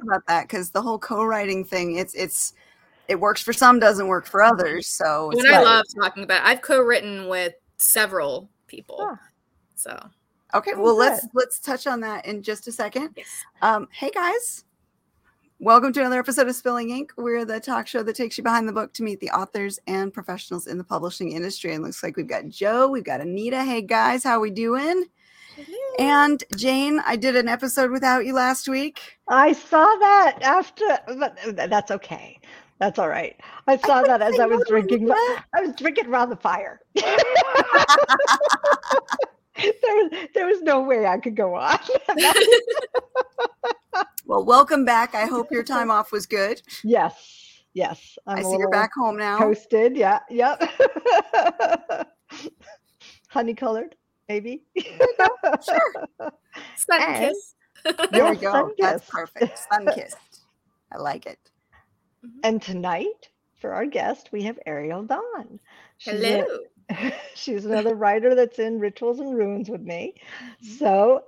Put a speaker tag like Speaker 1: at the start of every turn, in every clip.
Speaker 1: talk about that because the whole co-writing thing, it's it's it works for some, doesn't work for others. So
Speaker 2: when I love talking about. I've co-written with several people. Huh. So
Speaker 1: okay, well let's let's touch on that in just a second. Yes. Um, hey guys, Welcome to another episode of Spilling Ink. We're the talk show that takes you behind the book to meet the authors and professionals in the publishing industry. And looks like we've got Joe, we've got Anita. Hey guys, how we doing? And Jane, I did an episode without you last week.
Speaker 3: I saw that after, but that's okay. That's all right. I saw I that as I was drinking. I was drinking around the fire. there was there was no way I could go on.
Speaker 1: well, welcome back. I hope your time off was good.
Speaker 3: Yes, yes.
Speaker 1: I'm i see you're back home now.
Speaker 3: Toasted, yeah, yep. Honey colored, maybe.
Speaker 2: sure. Sun and, kiss.
Speaker 1: There we go. That's perfect. Sun kissed. I like it.
Speaker 3: Mm-hmm. And tonight, for our guest, we have Ariel Dawn.
Speaker 2: She's Hello.
Speaker 3: A, She's another writer that's in Rituals and Runes with me. Mm-hmm. So,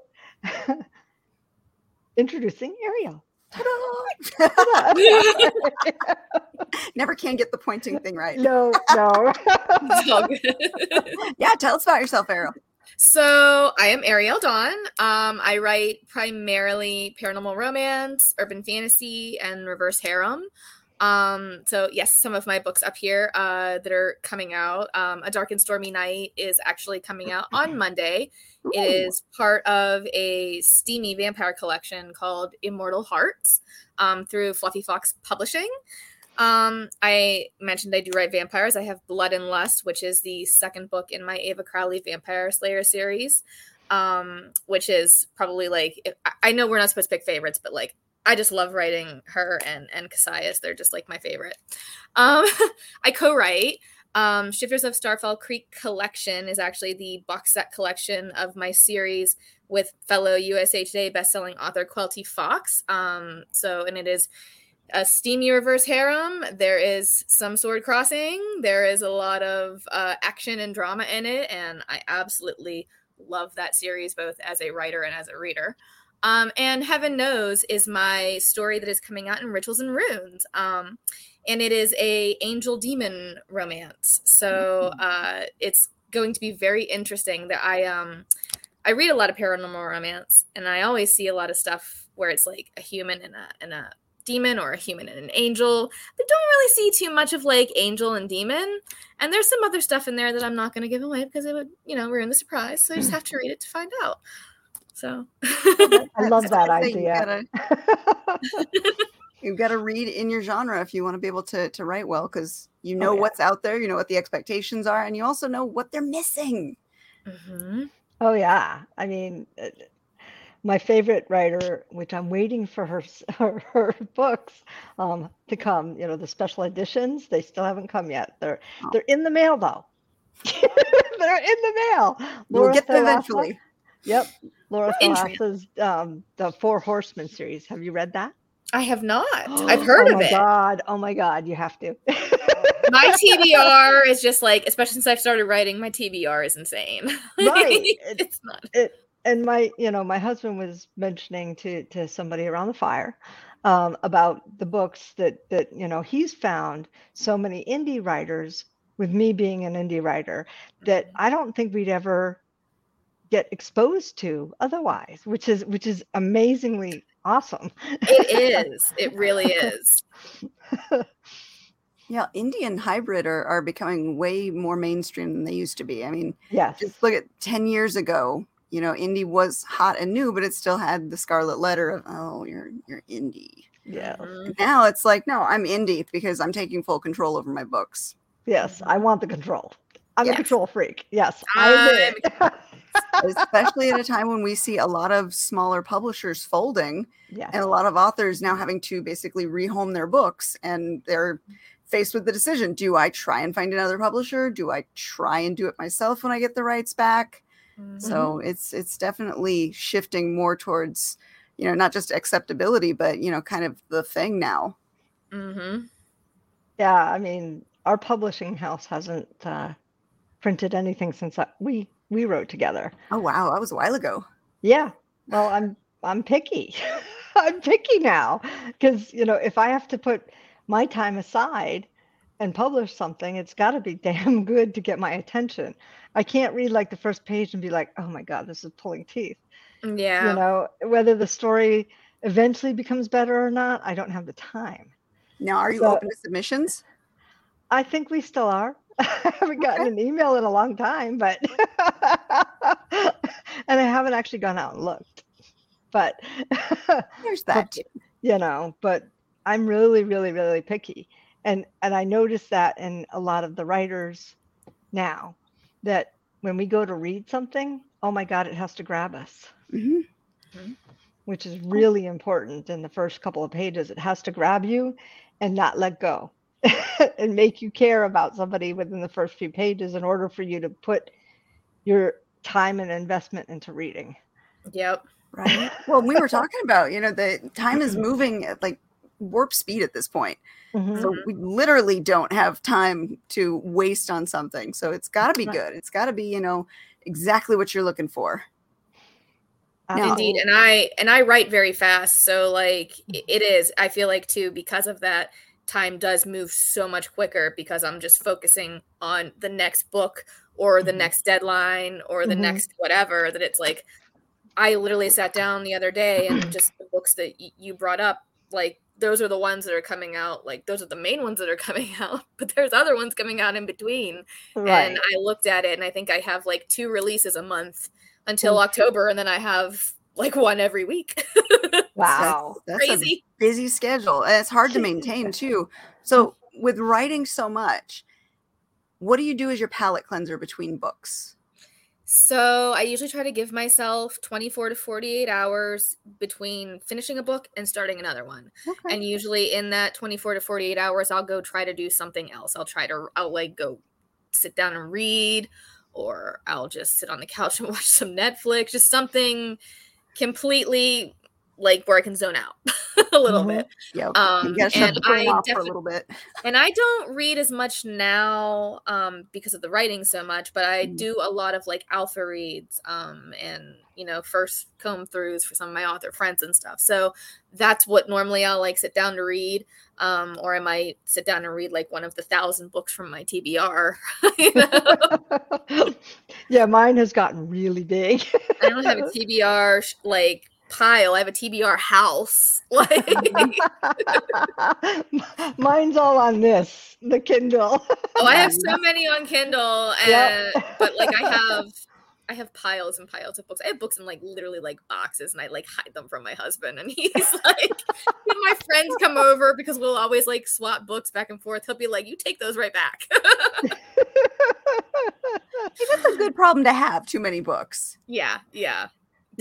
Speaker 3: introducing Ariel. Ta-da!
Speaker 1: Never can get the pointing thing right.
Speaker 3: No, no.
Speaker 1: yeah, tell us about yourself, Ariel.
Speaker 2: So I am Ariel Dawn. Um, I write primarily paranormal romance, urban fantasy, and reverse harem. Um, so yes, some of my books up here uh, that are coming out. Um, a Dark and Stormy Night is actually coming out on Monday. Ooh. It is part of a steamy vampire collection called Immortal Hearts um, through Fluffy Fox Publishing. Um, I mentioned I do write vampires. I have Blood and Lust, which is the second book in my Ava Crowley Vampire Slayer series. Um, which is probably like I know we're not supposed to pick favorites, but like I just love writing her and and Cassius. They're just like my favorite. Um, I co-write. Um, Shifters of Starfall Creek collection is actually the box set collection of my series with fellow USA Today bestselling author Quell T. Fox. Um, so, and it is a steamy reverse harem. There is some sword crossing. There is a lot of uh, action and drama in it, and I absolutely love that series both as a writer and as a reader. Um, and Heaven Knows is my story that is coming out in Rituals and Runes. Um, and it is a angel demon romance. So mm-hmm. uh, it's going to be very interesting. That I um I read a lot of paranormal romance, and I always see a lot of stuff where it's like a human and a and a demon or a human and an angel. But don't really see too much of like angel and demon. And there's some other stuff in there that I'm not going to give away because it would you know ruin the surprise. So I just have to read it to find out. So
Speaker 3: I love that idea.
Speaker 1: You've got to read in your genre if you want to be able to to write well because you oh, know oh, yeah. what's out there, you know what the expectations are, and you also know what they're missing.
Speaker 3: Mm-hmm. Oh yeah, I mean, uh, my favorite writer, which I'm waiting for her her, her books um, to come. You know, the special editions, they still haven't come yet. They're oh. they're in the mail though. they're in the mail.
Speaker 1: We'll get them eventually.
Speaker 3: Yep. Laura Thalassa's um, The Four Horsemen series. Have you read that?
Speaker 2: I have not. I've heard
Speaker 3: oh
Speaker 2: of it.
Speaker 3: Oh my god! Oh my god! You have to.
Speaker 2: my TBR is just like, especially since I've started writing, my TBR is insane.
Speaker 3: right. it's not. It, and my, you know, my husband was mentioning to to somebody around the fire um, about the books that that you know he's found so many indie writers with me being an indie writer that I don't think we'd ever get exposed to otherwise which is which is amazingly awesome.
Speaker 2: It is. It really is.
Speaker 1: Yeah indian hybrid are, are becoming way more mainstream than they used to be. I mean
Speaker 3: yeah
Speaker 1: just look at 10 years ago you know indie was hot and new but it still had the scarlet letter of oh you're you're indie.
Speaker 3: Yeah. Mm-hmm.
Speaker 1: now it's like no i'm indie because i'm taking full control over my books.
Speaker 3: Yes i want the control. I'm yes. a control freak. Yes i
Speaker 1: especially at a time when we see a lot of smaller publishers folding yes. and a lot of authors now having to basically rehome their books and they're faced with the decision do i try and find another publisher? Do i try and do it myself when i get the rights back mm-hmm. so it's it's definitely shifting more towards you know not just acceptability but you know kind of the thing now
Speaker 2: mm-hmm.
Speaker 3: yeah i mean our publishing house hasn't uh, printed anything since we we wrote together.
Speaker 1: Oh wow, that was a while ago.
Speaker 3: Yeah. Well, I'm I'm picky. I'm picky now because you know if I have to put my time aside and publish something, it's got to be damn good to get my attention. I can't read like the first page and be like, "Oh my god, this is pulling teeth."
Speaker 2: Mm, yeah.
Speaker 3: You know, whether the story eventually becomes better or not, I don't have the time.
Speaker 1: Now, are you so, open to submissions?
Speaker 3: I think we still are. I haven't gotten okay. an email in a long time, but and I haven't actually gone out and looked. But
Speaker 1: there's that.
Speaker 3: But, you know, but I'm really, really, really picky. And and I notice that in a lot of the writers now that when we go to read something, oh my God, it has to grab us. Mm-hmm. mm-hmm. Which is really important in the first couple of pages. It has to grab you and not let go and make you care about somebody within the first few pages in order for you to put your time and investment into reading.
Speaker 2: Yep.
Speaker 1: Right. well, we were talking about, you know, the time is moving like warp speed at this point. Mm-hmm. So we literally don't have time to waste on something. So it's got to be good. It's got to be, you know, exactly what you're looking for.
Speaker 2: Now, Indeed, and I and I write very fast, so like it is. I feel like too because of that, time does move so much quicker because I'm just focusing on the next book or the mm-hmm. next deadline or the mm-hmm. next whatever. That it's like I literally sat down the other day and just the books that y- you brought up, like those are the ones that are coming out like those are the main ones that are coming out but there's other ones coming out in between. Right. and i looked at it and i think i have like two releases a month until mm. october and then i have like one every week.
Speaker 3: Wow
Speaker 1: that's, that's crazy. busy schedule and it's hard to maintain too. So with writing so much what do you do as your palate cleanser between books
Speaker 2: so I usually try to give myself 24 to 48 hours between finishing a book and starting another one. Okay. And usually in that 24 to 48 hours, I'll go try to do something else. I'll try to, I'll like go sit down and read, or I'll just sit on the couch and watch some Netflix, just something completely like where I can zone out a little mm-hmm. bit.
Speaker 1: Yeah, um, and I for a little bit.
Speaker 2: and I don't read as much now um, because of the writing so much, but I mm. do a lot of like alpha reads um, and you know first comb throughs for some of my author friends and stuff. So that's what normally I'll like sit down to read, um, or I might sit down and read like one of the thousand books from my TBR.
Speaker 3: yeah, mine has gotten really big.
Speaker 2: I don't have a TBR like pile. I have a TBR house. Like
Speaker 3: mine's all on this, the Kindle.
Speaker 2: oh, I have so many on Kindle, and yep. but like I have I have piles and piles of books. I have books in like literally like boxes, and I like hide them from my husband. And he's like, when my friends come over because we'll always like swap books back and forth. He'll be like, "You take those right back."
Speaker 1: that's a good problem to have. Too many books.
Speaker 2: Yeah, yeah.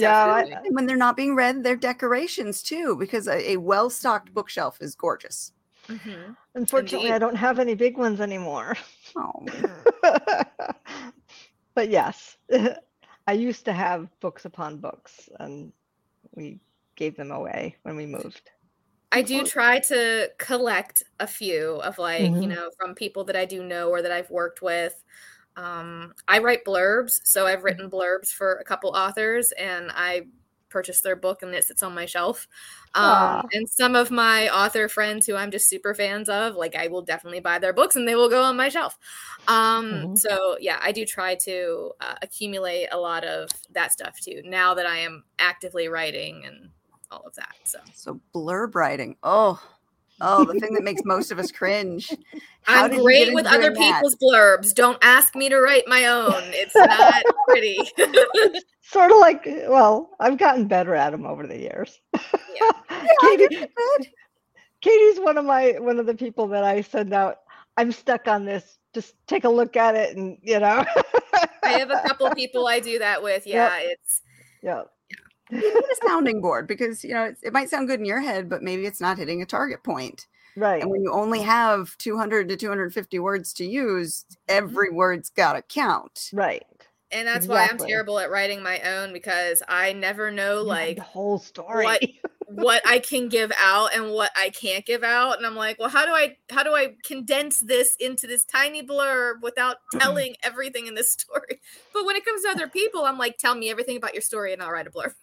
Speaker 3: Yeah, I,
Speaker 1: when they're not being read, they're decorations too, because a, a well stocked bookshelf is gorgeous.
Speaker 3: Mm-hmm. Unfortunately, Indeed. I don't have any big ones anymore.
Speaker 1: Oh.
Speaker 3: but yes, I used to have books upon books, and we gave them away when we moved.
Speaker 2: I do try to collect a few of like, mm-hmm. you know, from people that I do know or that I've worked with. Um, I write blurbs, so I've written blurbs for a couple authors, and I purchased their book and it sits on my shelf. Um, and some of my author friends who I'm just super fans of, like I will definitely buy their books and they will go on my shelf. Um, mm-hmm. So yeah, I do try to uh, accumulate a lot of that stuff too. Now that I am actively writing and all of that. So
Speaker 1: so blurb writing. Oh, Oh, the thing that makes most of us cringe.
Speaker 2: How I'm great with other people's blurbs. Don't ask me to write my own. It's not pretty.
Speaker 3: sort of like, well, I've gotten better at them over the years. Yeah. Katie, Katie's one of my one of the people that I send out. I'm stuck on this. Just take a look at it, and you know.
Speaker 2: I have a couple people I do that with. Yeah, yep. it's.
Speaker 3: Yeah
Speaker 1: you need a sounding board because you know it might sound good in your head, but maybe it's not hitting a target point.
Speaker 3: Right.
Speaker 1: And when you only have 200 to 250 words to use, every mm-hmm. word's got to count.
Speaker 3: Right.
Speaker 2: And that's exactly. why I'm terrible at writing my own because I never know like
Speaker 3: the whole story.
Speaker 2: What, what I can give out and what I can't give out. And I'm like, well, how do I how do I condense this into this tiny blurb without telling everything in this story? But when it comes to other people, I'm like, tell me everything about your story and I'll write a blurb.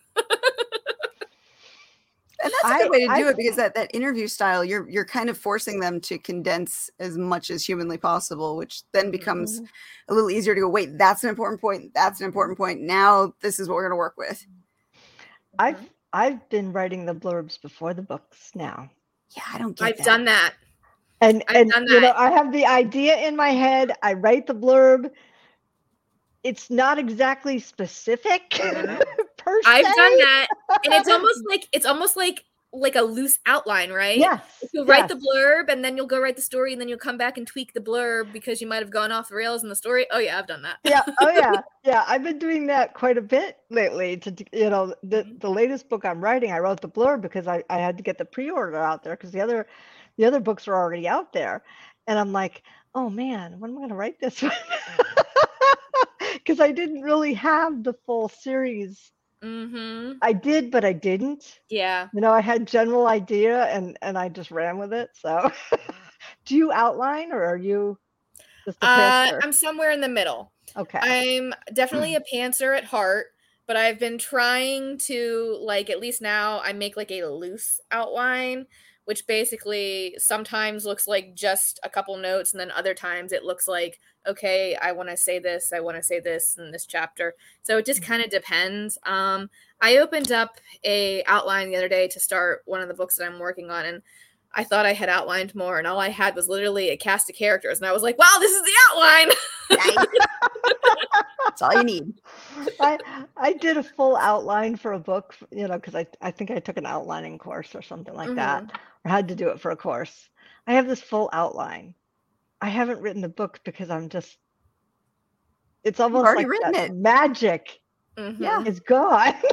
Speaker 1: And that's a good I, way to do I, it because that, that interview style, you're you're kind of forcing them to condense as much as humanly possible, which then becomes mm-hmm. a little easier to go, wait, that's an important point. That's an important point. Now this is what we're gonna work with.
Speaker 3: I've I've been writing the blurbs before the books now.
Speaker 1: Yeah, I don't get
Speaker 2: I've
Speaker 1: that.
Speaker 2: done that.
Speaker 3: And I've and you know, I have the idea in my head. I write the blurb. It's not exactly specific.
Speaker 2: I've done that, and it's almost like it's almost like like a loose outline, right?
Speaker 3: Yeah.
Speaker 2: You'll write yes. the blurb and then you'll go write the story and then you'll come back and tweak the blurb because you might have gone off the rails in the story. Oh yeah, I've done that.
Speaker 3: yeah. Oh yeah. Yeah. I've been doing that quite a bit lately to you know, the mm-hmm. the latest book I'm writing, I wrote the blurb because I, I had to get the pre-order out there because the other the other books were already out there. And I'm like, oh man, when am I gonna write this one? Because I didn't really have the full series
Speaker 2: Mm-hmm.
Speaker 3: I did, but I didn't.
Speaker 2: Yeah.
Speaker 3: You know, I had general idea and and I just ran with it. So, do you outline or are you
Speaker 2: just a uh, I'm somewhere in the middle.
Speaker 3: Okay.
Speaker 2: I'm definitely a pantser at heart, but I've been trying to like at least now I make like a loose outline which basically sometimes looks like just a couple notes and then other times it looks like okay i want to say this i want to say this in this chapter so it just kind of depends um i opened up a outline the other day to start one of the books that i'm working on and I thought I had outlined more, and all I had was literally a cast of characters, and I was like, "Wow, this is the outline."
Speaker 1: That's all you need.
Speaker 3: I I did a full outline for a book, you know, because I I think I took an outlining course or something like mm-hmm. that, or had to do it for a course. I have this full outline. I haven't written the book because I'm just. It's almost like written it. magic.
Speaker 1: Mm-hmm. Yeah,
Speaker 3: it's gone.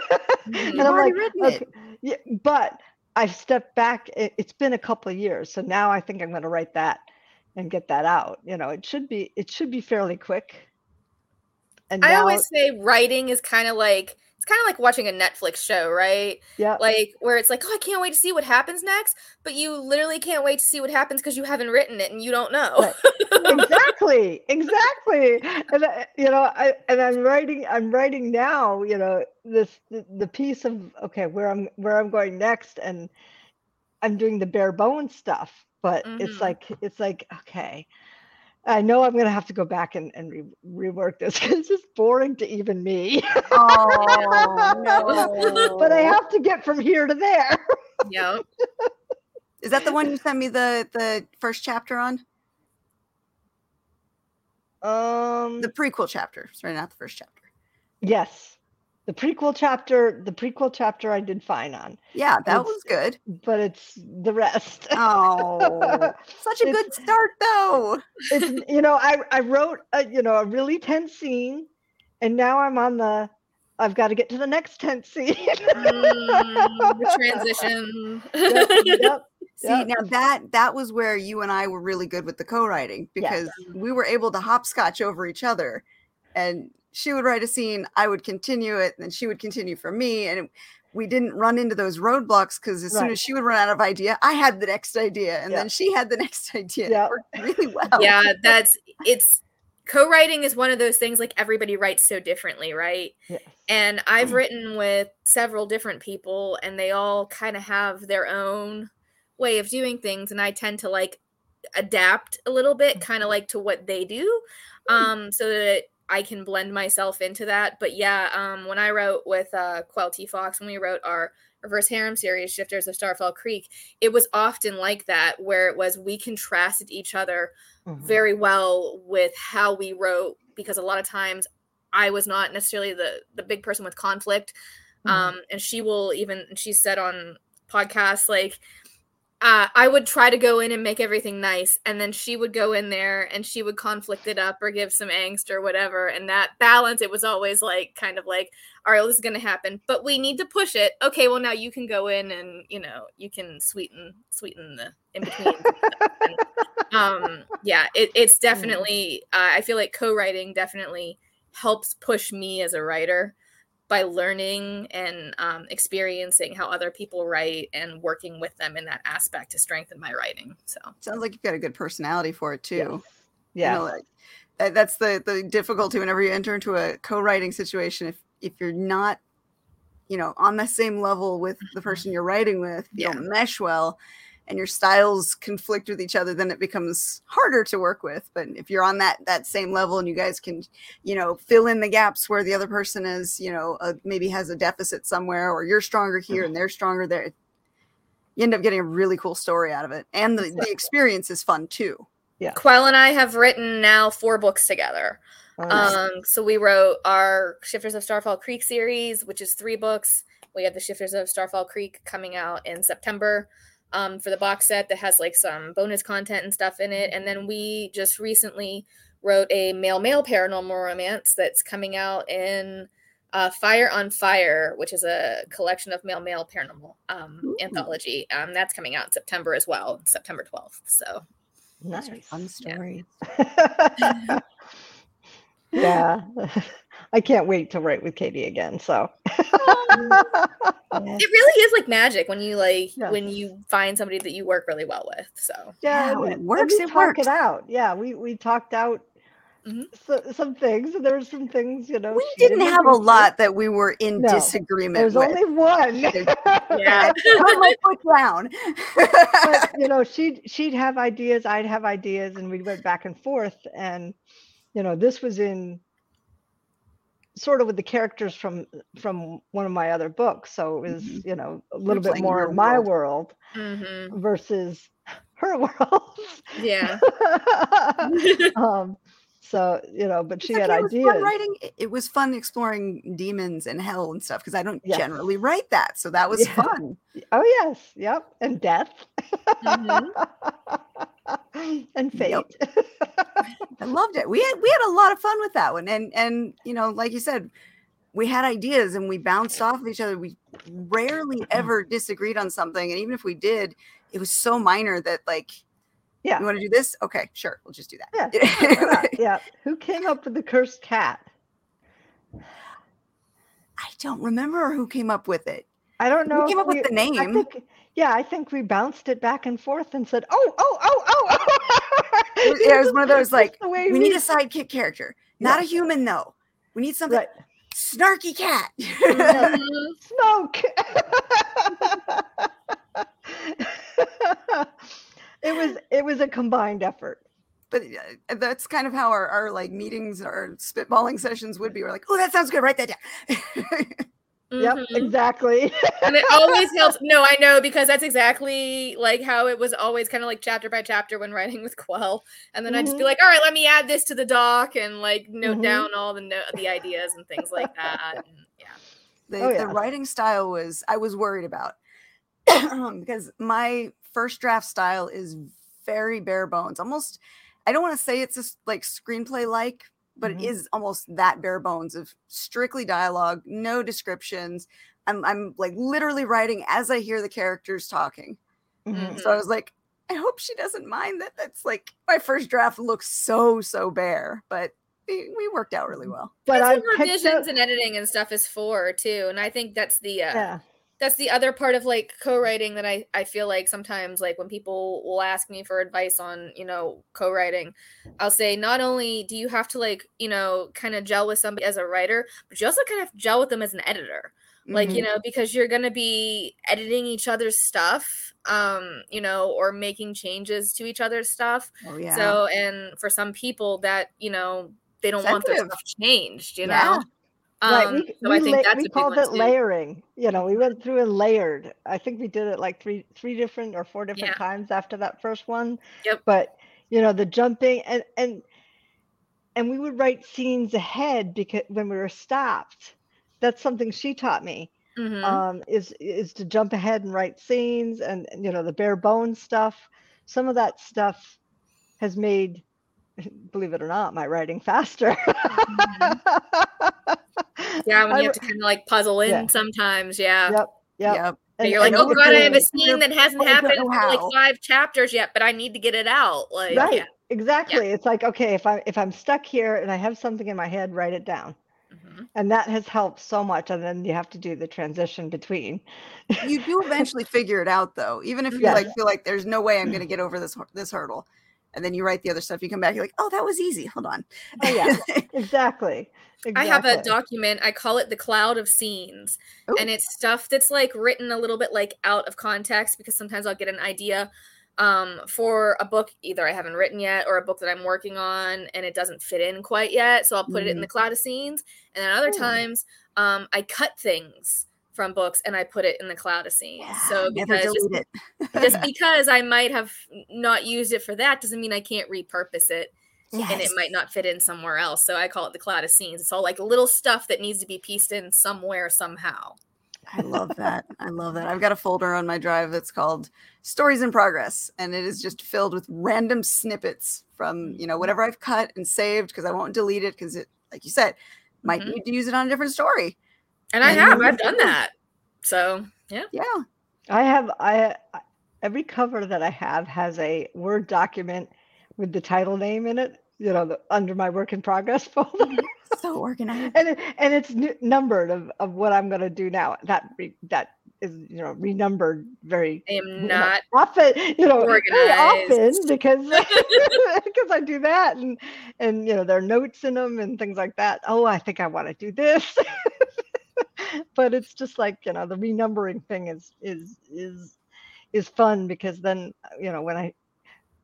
Speaker 3: Mm-hmm. and
Speaker 1: I'm like, okay,
Speaker 3: yeah, but I've stepped back. It, has been a couple of years, so now I think I'm going to write that and get that out. You know, it should be it should be fairly quick.
Speaker 2: And I always say writing is kind of like it's kind of like watching a Netflix show, right?
Speaker 3: Yeah.
Speaker 2: Like where it's like, oh, I can't wait to see what happens next, but you literally can't wait to see what happens because you haven't written it and you don't know.
Speaker 3: Right. exactly, exactly. And I, you know, I and I'm writing. I'm writing now. You know, this the, the piece of okay, where I'm where I'm going next, and I'm doing the bare bones stuff. But mm-hmm. it's like it's like okay I know I'm going to have to go back and, and re- rework this because it's just boring to even me.
Speaker 1: Oh, no.
Speaker 3: but I have to get from here to there.
Speaker 2: Yep.
Speaker 1: Is that the one you sent me the, the first chapter on?
Speaker 3: Um,
Speaker 1: the prequel chapter. Sorry, not the first chapter.
Speaker 3: Yes the prequel chapter the prequel chapter i did fine on
Speaker 1: yeah that it's, was good
Speaker 3: but it's the rest
Speaker 1: oh such a good start though
Speaker 3: it's you know i i wrote a you know a really tense scene and now i'm on the i've got to get to the next tense scene
Speaker 2: mm, the transition
Speaker 3: yep, yep.
Speaker 1: See yep. now that that was where you and I were really good with the co-writing because yes. we were able to hopscotch over each other and she would write a scene, I would continue it, and she would continue for me. And it, we didn't run into those roadblocks because as right. soon as she would run out of idea, I had the next idea, and yeah. then she had the next idea.
Speaker 3: Yeah.
Speaker 1: really well.
Speaker 2: Yeah, that's it's co-writing is one of those things like everybody writes so differently, right?
Speaker 3: Yes.
Speaker 2: And I've mm-hmm. written with several different people, and they all kind of have their own way of doing things, and I tend to like adapt a little bit, kind of mm-hmm. like to what they do, mm. um, so that I can blend myself into that. But yeah, um, when I wrote with uh, Quell T. Fox, when we wrote our reverse harem series, Shifters of Starfall Creek, it was often like that, where it was we contrasted each other mm-hmm. very well with how we wrote, because a lot of times I was not necessarily the the big person with conflict. Mm-hmm. Um, and she will even she said on podcasts like uh, I would try to go in and make everything nice, and then she would go in there and she would conflict it up or give some angst or whatever. And that balance, it was always like kind of like, all right, well, this is going to happen, but we need to push it. Okay, well now you can go in and you know you can sweeten sweeten the in between. um, yeah, it, it's hmm. definitely. Uh, I feel like co-writing definitely helps push me as a writer by learning and um, experiencing how other people write and working with them in that aspect to strengthen my writing. So
Speaker 1: sounds like you've got a good personality for it too.
Speaker 3: Yeah,
Speaker 1: you know, like, that's the the difficulty whenever you enter into a co-writing situation. If if you're not you know on the same level with the person you're writing with you yeah. don't mesh well and your styles conflict with each other then it becomes harder to work with. But if you're on that that same level and you guys can you know fill in the gaps where the other person is you know uh, maybe has a deficit somewhere or you're stronger here and they're stronger there you end up getting a really cool story out of it. And the, the experience is fun too.
Speaker 2: Yeah. Quell and i have written now four books together. Oh, nice. um so we wrote our shifters of starfall creek series which is three books. We have the shifters of starfall creek coming out in september um, for the box set that has like some bonus content and stuff in it. And then we just recently wrote a male male paranormal romance that's coming out in uh, Fire on Fire, which is a collection of male male paranormal um, anthology. Um, that's coming out in September as well, September 12th. So
Speaker 3: nice. Fun story. Yeah. yeah. I can't wait to write with Katie again. So
Speaker 2: it really is like magic when you like yeah. when you find somebody that you work really well with. So
Speaker 3: yeah, yeah it works. it works. it out. Yeah, we we talked out mm-hmm. so, some things. There were some things, you know.
Speaker 1: We didn't, didn't have a lot that we were in no, disagreement.
Speaker 3: There's
Speaker 1: with.
Speaker 3: only one.
Speaker 1: yeah, my foot down.
Speaker 3: but, you know, she'd she'd have ideas, I'd have ideas, and we went back and forth. And you know, this was in sort of with the characters from from one of my other books so it was mm-hmm. you know a little You're bit more in my world, mm-hmm. versus her world
Speaker 2: yeah
Speaker 3: um so you know but she had ideas
Speaker 1: writing it was fun exploring demons and hell and stuff because i don't yes. generally write that so that was yeah. fun
Speaker 3: oh yes yep and death mm-hmm. and fate yep.
Speaker 1: I loved it. We had we had a lot of fun with that one, and and you know, like you said, we had ideas and we bounced off of each other. We rarely ever disagreed on something, and even if we did, it was so minor that like, yeah, you want to do this? Okay, sure, we'll just do that.
Speaker 3: Yeah, yeah. Who came up with the cursed cat?
Speaker 1: I don't remember who came up with it.
Speaker 3: I don't know.
Speaker 1: Who came up we, with the name?
Speaker 3: I think, yeah, I think we bounced it back and forth and said, "Oh, oh, oh, oh." oh.
Speaker 1: it was one of those like we, we, need a sidekick character, not yeah. a human though. We need something right. snarky cat.
Speaker 3: Smoke. it was it was a combined effort
Speaker 1: but uh, that's kind of how our, our like meetings or spitballing sessions would be. We're like, oh, that sounds good. Write that down.
Speaker 3: Yep, mm-hmm. exactly.
Speaker 2: and it always helps. No, I know because that's exactly like how it was always kind of like chapter by chapter when writing with Quell. And then mm-hmm. I'd just be mm-hmm. like, all right, let me add this to the doc and like note mm-hmm. down all the no- the ideas and things like that. And, yeah.
Speaker 1: The, oh, yeah. the writing style was I was worried about because my first draft style is very bare bones. Almost I don't want to say it's just like screenplay like, but mm-hmm. it is almost that bare bones of strictly dialogue, no descriptions. I'm I'm like literally writing as I hear the characters talking. Mm-hmm. So I was like, I hope she doesn't mind that. That's like my first draft looks so so bare, but we, we worked out really well.
Speaker 2: But I revisions and editing and stuff is for too, and I think that's the uh, yeah that's the other part of like co-writing that I, I feel like sometimes like when people will ask me for advice on you know co-writing i'll say not only do you have to like you know kind of gel with somebody as a writer but you also kind of gel with them as an editor like mm-hmm. you know because you're going to be editing each other's stuff um you know or making changes to each other's stuff oh, yeah. so and for some people that you know they don't want their stuff changed you yeah. know
Speaker 3: right. We, um, so we, I think that's we called it layering. You know, we went through and layered. I think we did it like three three different or four different yeah. times after that first one.
Speaker 2: Yep.
Speaker 3: But you know, the jumping and and and we would write scenes ahead because when we were stopped. That's something she taught me. Mm-hmm. Um, is is to jump ahead and write scenes and you know the bare bones stuff. Some of that stuff has made believe it or not, my writing faster.
Speaker 2: mm-hmm. Yeah, when you have to kind of like puzzle in yeah. sometimes. Yeah.
Speaker 3: Yep. Yep. yep.
Speaker 2: And, you're like, oh god, I have a scene that hasn't happened for like five chapters yet, but I need to get it out. Like,
Speaker 3: right. Yeah. Exactly. Yeah. It's like, okay, if I if I'm stuck here and I have something in my head, write it down. Mm-hmm. And that has helped so much. And then you have to do the transition between.
Speaker 1: you do eventually figure it out though, even if you yes. like feel like there's no way I'm gonna get over this this hurdle and then you write the other stuff. You come back, you're like, oh, that was easy. Hold on.
Speaker 3: Oh, yeah, exactly. exactly.
Speaker 2: I have a document. I call it the cloud of scenes, Ooh. and it's stuff that's like written a little bit like out of context because sometimes I'll get an idea um, for a book either I haven't written yet or a book that I'm working on and it doesn't fit in quite yet. So I'll put mm. it in the mm. cloud of scenes. And then other Ooh. times um, I cut things from books and I put it in the cloud of scenes. Yeah, so because just, just, because I might have not used it for that doesn't mean I can't repurpose it. Yes. And it might not fit in somewhere else. So I call it the cloud of scenes. It's all like little stuff that needs to be pieced in somewhere, somehow.
Speaker 1: I love that. I love that. I've got a folder on my drive that's called Stories in Progress, and it is just filled with random snippets from you know whatever I've cut and saved because I won't delete it because it, like you said, might mm-hmm. need to use it on a different story.
Speaker 2: And, and I have. I've done that. So yeah,
Speaker 1: yeah.
Speaker 3: I have. I every cover that I have has a Word document with the title name in it. You know, the, under my work in progress folder.
Speaker 1: so organized
Speaker 3: and it, and it's n- numbered of, of what i'm going to do now that re, that is you know renumbered very
Speaker 2: i am not
Speaker 3: know, often you know organized. often because because i do that and and you know there are notes in them and things like that oh i think i want to do this but it's just like you know the renumbering thing is is is is fun because then you know when i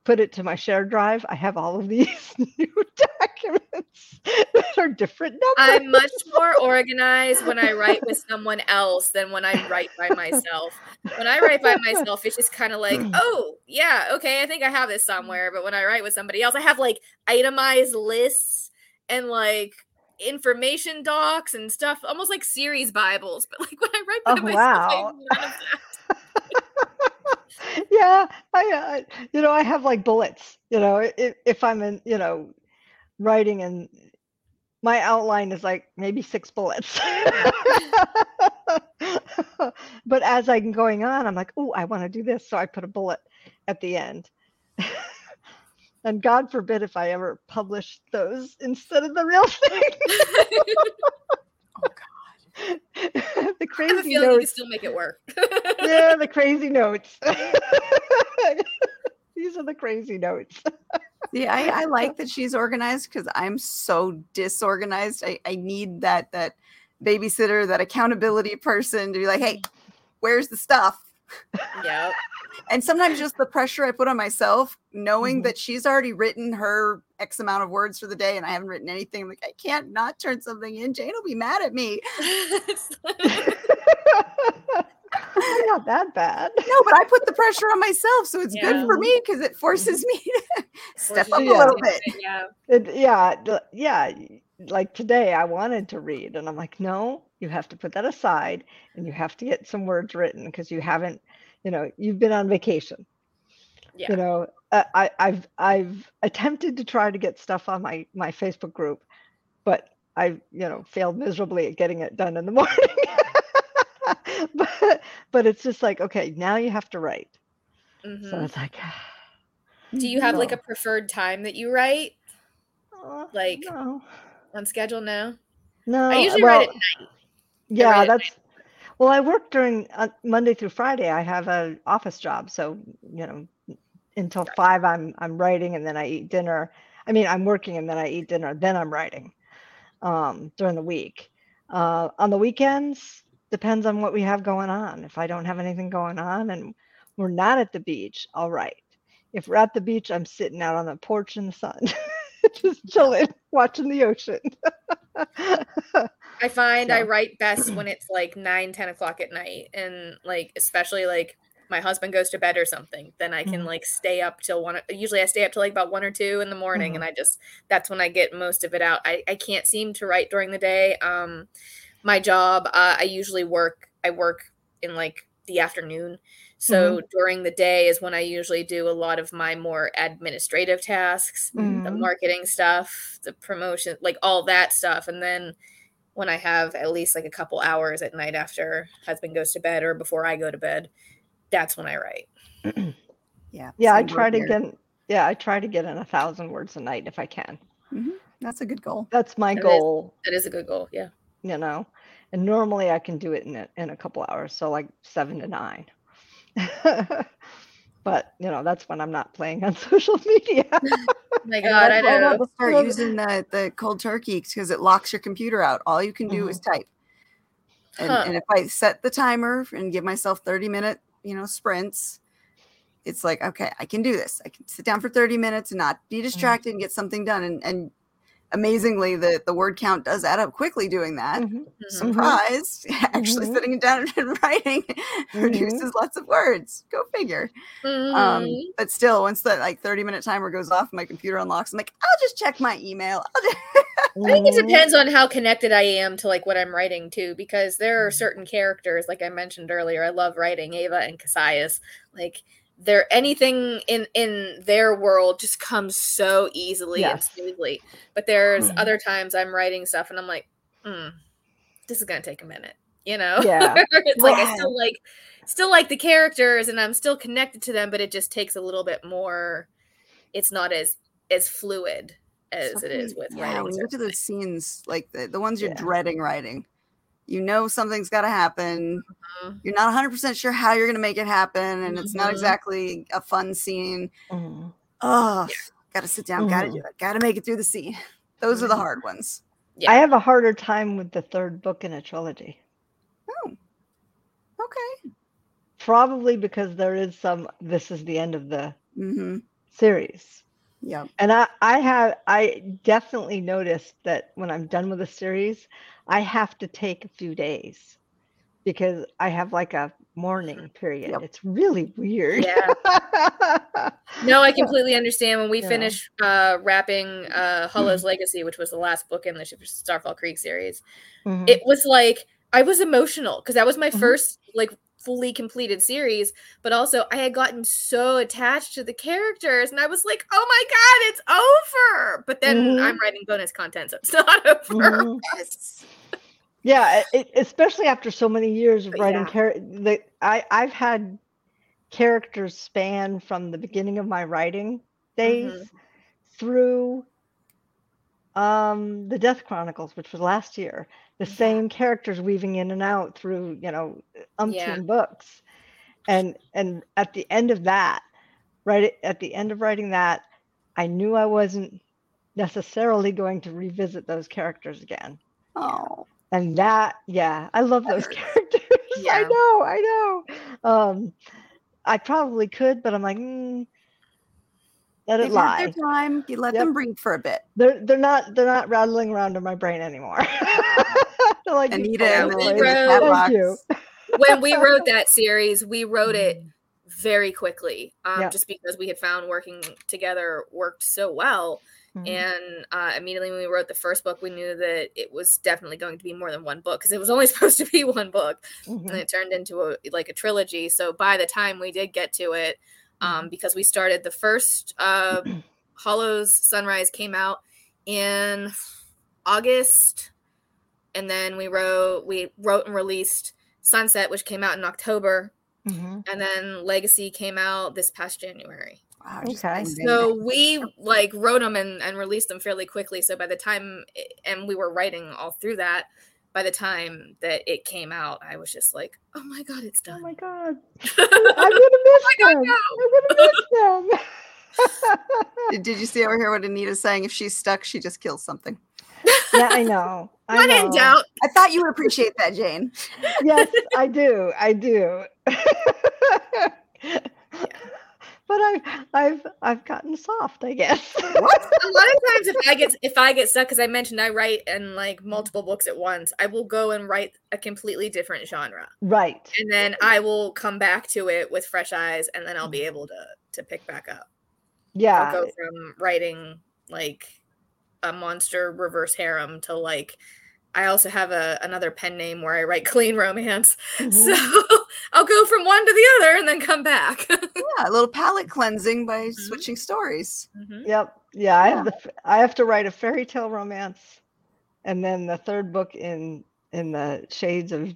Speaker 3: put it to my shared drive, I have all of these new documents that are different numbers.
Speaker 2: I'm much more organized when I write with someone else than when I write by myself. When I write by myself, it's just kind of like, oh, yeah, okay, I think I have this somewhere. But when I write with somebody else, I have like itemized lists and like information docs and stuff, almost like series Bibles. But like when I write by oh, myself, wow. I have none of that.
Speaker 3: yeah, I, uh, you know, I have like bullets. You know, if, if I'm in, you know, writing and my outline is like maybe six bullets. but as I'm going on, I'm like, oh, I want to do this, so I put a bullet at the end. And God forbid if I ever publish those instead of the real thing. Oh God. the crazy I have a feeling notes.
Speaker 2: you still make it work.
Speaker 3: yeah, the crazy notes. These are the crazy notes.
Speaker 1: Yeah, I, I like that she's organized because I'm so disorganized. I, I need that that babysitter, that accountability person to be like, hey, where's the stuff?
Speaker 2: Yeah.
Speaker 1: And sometimes just the pressure I put on myself, knowing mm-hmm. that she's already written her X amount of words for the day and I haven't written anything. I'm like, I can't not turn something in. Jane will be mad at me.
Speaker 3: not that bad.
Speaker 1: No, but I put the pressure on myself, so it's yeah. good for me because it forces me to step up yeah. a little bit.
Speaker 3: Yeah, it, yeah, yeah. Like today, I wanted to read, and I'm like, no, you have to put that aside, and you have to get some words written because you haven't, you know, you've been on vacation. Yeah. You know, uh, I, I've I've attempted to try to get stuff on my my Facebook group, but I you know failed miserably at getting it done in the morning. but but it's just like okay, now you have to write. Mm-hmm. So it's like.
Speaker 2: Do you have no. like a preferred time that you write? Uh, like no. on schedule? No.
Speaker 3: No.
Speaker 2: I usually well, write at night.
Speaker 3: Yeah, that's. Well, I work during uh, Monday through Friday. I have an office job, so you know, until five, I'm I'm writing, and then I eat dinner. I mean, I'm working, and then I eat dinner. Then I'm writing um, during the week. Uh, on the weekends, depends on what we have going on. If I don't have anything going on and we're not at the beach, I'll write. If we're at the beach, I'm sitting out on the porch in the sun, just chilling, watching the ocean.
Speaker 2: I find so. I write best when it's like 9, 10 o'clock at night. And like, especially like my husband goes to bed or something, then I can mm-hmm. like stay up till one. Usually I stay up till like about one or two in the morning. Mm-hmm. And I just, that's when I get most of it out. I, I can't seem to write during the day. Um, my job uh, i usually work i work in like the afternoon so mm-hmm. during the day is when i usually do a lot of my more administrative tasks mm-hmm. the marketing stuff the promotion like all that stuff and then when i have at least like a couple hours at night after husband goes to bed or before i go to bed that's when i write
Speaker 1: yeah
Speaker 3: yeah i try to here. get yeah i try to get in a thousand words a night if i can
Speaker 1: mm-hmm. that's a good goal
Speaker 3: that's my that goal
Speaker 2: is, that is a good goal yeah
Speaker 3: you know and normally i can do it in a, in a couple hours so like seven to nine but you know that's when I'm not playing on social media. oh
Speaker 2: my God, I don't know.
Speaker 1: We'll start using the the cold turkey because it locks your computer out. All you can do mm-hmm. is type. And, huh. and if I set the timer and give myself 30 minute, you know, sprints, it's like, okay, I can do this. I can sit down for 30 minutes and not be mm-hmm. distracted mm-hmm. and get something done. And, and amazingly the the word count does add up quickly doing that mm-hmm. mm-hmm. surprise mm-hmm. actually mm-hmm. sitting down and writing mm-hmm. reduces lots of words go figure um, mm-hmm. but still once that like 30 minute timer goes off my computer unlocks i'm like i'll just check my email
Speaker 2: i think it depends on how connected i am to like what i'm writing too because there are certain characters like i mentioned earlier i love writing ava and cassius like there anything in in their world just comes so easily yes. and smoothly. But there's mm-hmm. other times i'm writing stuff and i'm like mm, this is gonna take a minute you know?
Speaker 3: Yeah.
Speaker 2: It's like i still like still like the characters and i'm still connected to them but it just takes a little bit more. It's not as as fluid as Something, it is with
Speaker 1: yeah, writing when you get to those scenes like the, the ones you're yeah. dreading writing you know something's got to happen. Mm-hmm. You're not 100% sure how you're going to make it happen. And mm-hmm. it's not mm-hmm. exactly a fun scene. Mm-hmm. Oh, yeah. got to sit down, got to do it, got to make it through the scene. Those are the mm-hmm. hard ones.
Speaker 3: Yeah. I have a harder time with the third book in a trilogy.
Speaker 1: Oh, okay.
Speaker 3: Probably because there is some, this is the end of the
Speaker 1: mm-hmm.
Speaker 3: series.
Speaker 1: Yeah.
Speaker 3: And I, I have, I definitely noticed that when I'm done with a series, I have to take a few days because I have like a mourning period. Yep. It's really weird.
Speaker 2: Yeah. no, I completely understand. When we yeah. finished uh, wrapping uh, Hollow's mm-hmm. Legacy, which was the last book in the Starfall Creek series, mm-hmm. it was like I was emotional because that was my mm-hmm. first like fully completed series, but also I had gotten so attached to the characters and I was like, oh my god, it's over. But then mm-hmm. I'm writing bonus content, so it's not over. Mm-hmm.
Speaker 3: yeah, it, especially after so many years of writing yeah. character I I've had characters span from the beginning of my writing days mm-hmm. through um the Death Chronicles, which was last year the same characters weaving in and out through you know umpteen yeah. books. And and at the end of that right at the end of writing that i knew i wasn't necessarily going to revisit those characters again.
Speaker 1: Oh.
Speaker 3: And that yeah i love those characters. Yeah. i know i know. Um i probably could but i'm like mm, let it lie.
Speaker 1: Their time. You let yep. them breathe for a bit.
Speaker 3: They're they're not they're not rattling around in my brain anymore.
Speaker 1: like Anita we wrote,
Speaker 2: when we wrote that series, we wrote it mm-hmm. very quickly, um, just because we had found working together worked so well. Mm-hmm. And uh, immediately when we wrote the first book, we knew that it was definitely going to be more than one book because it was only supposed to be one book, mm-hmm. and it turned into a like a trilogy. So by the time we did get to it, um, mm-hmm. because we started the first uh, Hollows Sunrise came out in August and then we wrote we wrote and released Sunset, which came out in October, mm-hmm. and then Legacy came out this past January.
Speaker 3: Wow, okay.
Speaker 2: So we like wrote them and, and released them fairly quickly. So by the time, and we were writing all through that, by the time that it came out, I was just like, "Oh my god, it's oh done!
Speaker 3: Oh my god, I'm gonna miss oh them! God, I'm gonna miss
Speaker 1: them!" did, did you see over here what Anita's saying? If she's stuck, she just kills something
Speaker 3: yeah, I know. I
Speaker 2: when
Speaker 3: know.
Speaker 2: in doubt.
Speaker 1: I thought you would appreciate that, Jane.
Speaker 3: yes, I do. I do. But I've I've I've gotten soft, I guess.
Speaker 2: What? A lot of times, if I get if I get stuck, because I mentioned I write in like multiple books at once, I will go and write a completely different genre.
Speaker 3: Right.
Speaker 2: And then I will come back to it with fresh eyes, and then I'll be able to to pick back up.
Speaker 3: Yeah.
Speaker 2: I'll go from writing like a monster reverse harem to like I also have a another pen name where I write clean romance. Mm-hmm. So I'll go from one to the other and then come back.
Speaker 1: yeah, a little palette cleansing by mm-hmm. switching stories.
Speaker 3: Mm-hmm. Yep. Yeah, I yeah. have the I have to write a fairy tale romance and then the third book in in the Shades of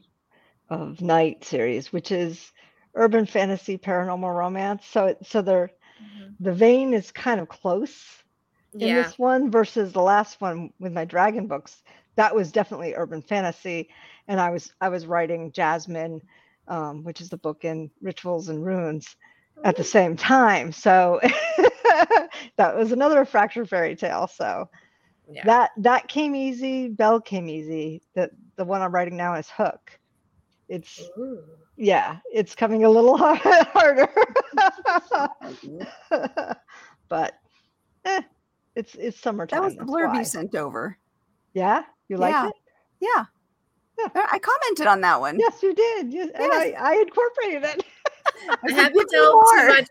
Speaker 3: of Night series, which is urban fantasy paranormal romance. So so they're mm-hmm. the vein is kind of close in yeah. this one versus the last one with my dragon books that was definitely urban fantasy and i was i was writing jasmine um, which is the book in rituals and runes at the same time. So that was another fractured fairy tale. So yeah. that that came easy. Bell came easy. The the one I'm writing now is Hook. It's Ooh. yeah, it's coming a little harder. but eh, it's it's summertime.
Speaker 1: That was the blurb you sent over.
Speaker 3: Yeah, you liked
Speaker 1: yeah.
Speaker 3: it.
Speaker 1: Yeah. Yeah. I commented on that one.
Speaker 3: Yes, you did. Yes, yes. and I, I incorporated it.
Speaker 2: I haven't delved too much.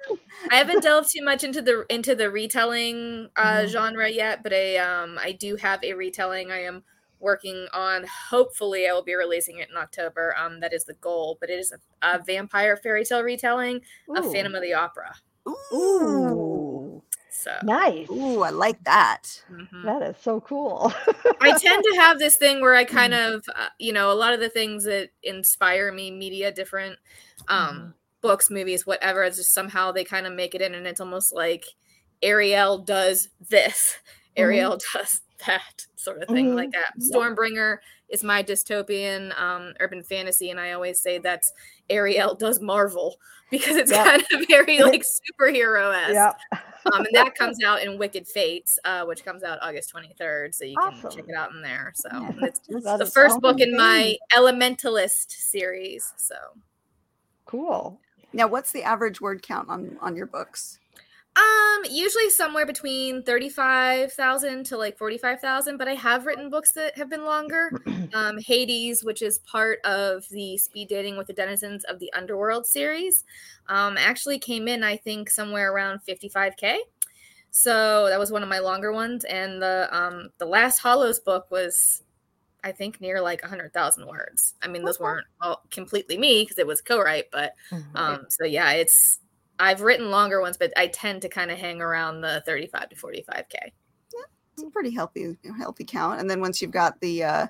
Speaker 2: I haven't delved too much into the into the retelling uh, mm-hmm. genre yet, but I um I do have a retelling I am working on. Hopefully, I will be releasing it in October. Um, that is the goal. But it is a, a vampire fairy tale retelling Ooh. of Phantom of the Opera.
Speaker 3: Ooh. So nice.
Speaker 1: Ooh, I like that.
Speaker 3: Mm-hmm. that is so cool.
Speaker 2: I tend to have this thing where I kind mm. of, uh, you know, a lot of the things that inspire me, media, different um, mm. books, movies, whatever, it's just somehow they kind of make it in, and it's almost like Ariel does this, Ariel mm. does that sort of thing, mm-hmm. like that. Stormbringer is my dystopian um, urban fantasy, and I always say that's Ariel does Marvel because it's yep. kind of very like superhero esque. Yep. um, and that comes out in Wicked Fates, uh, which comes out August 23rd. So you can check it out in there. So yeah. it's, the first book in my Elementalist series. So
Speaker 3: cool.
Speaker 1: Now, what's the average word count on on your books?
Speaker 2: Um, usually somewhere between 35,000 to like 45,000, but I have written books that have been longer. Um, Hades, which is part of the Speed Dating with the Denizens of the Underworld series, um, actually came in, I think, somewhere around 55K. So that was one of my longer ones. And the um the last Hollows book was I think near like 100,000 words. I mean, those weren't all completely me because it was co-write, but mm-hmm. um so yeah, it's I've written longer ones, but I tend to kind of hang around the 35 to 45k. Yeah,
Speaker 1: it's a pretty healthy healthy count. And then once you've got the uh,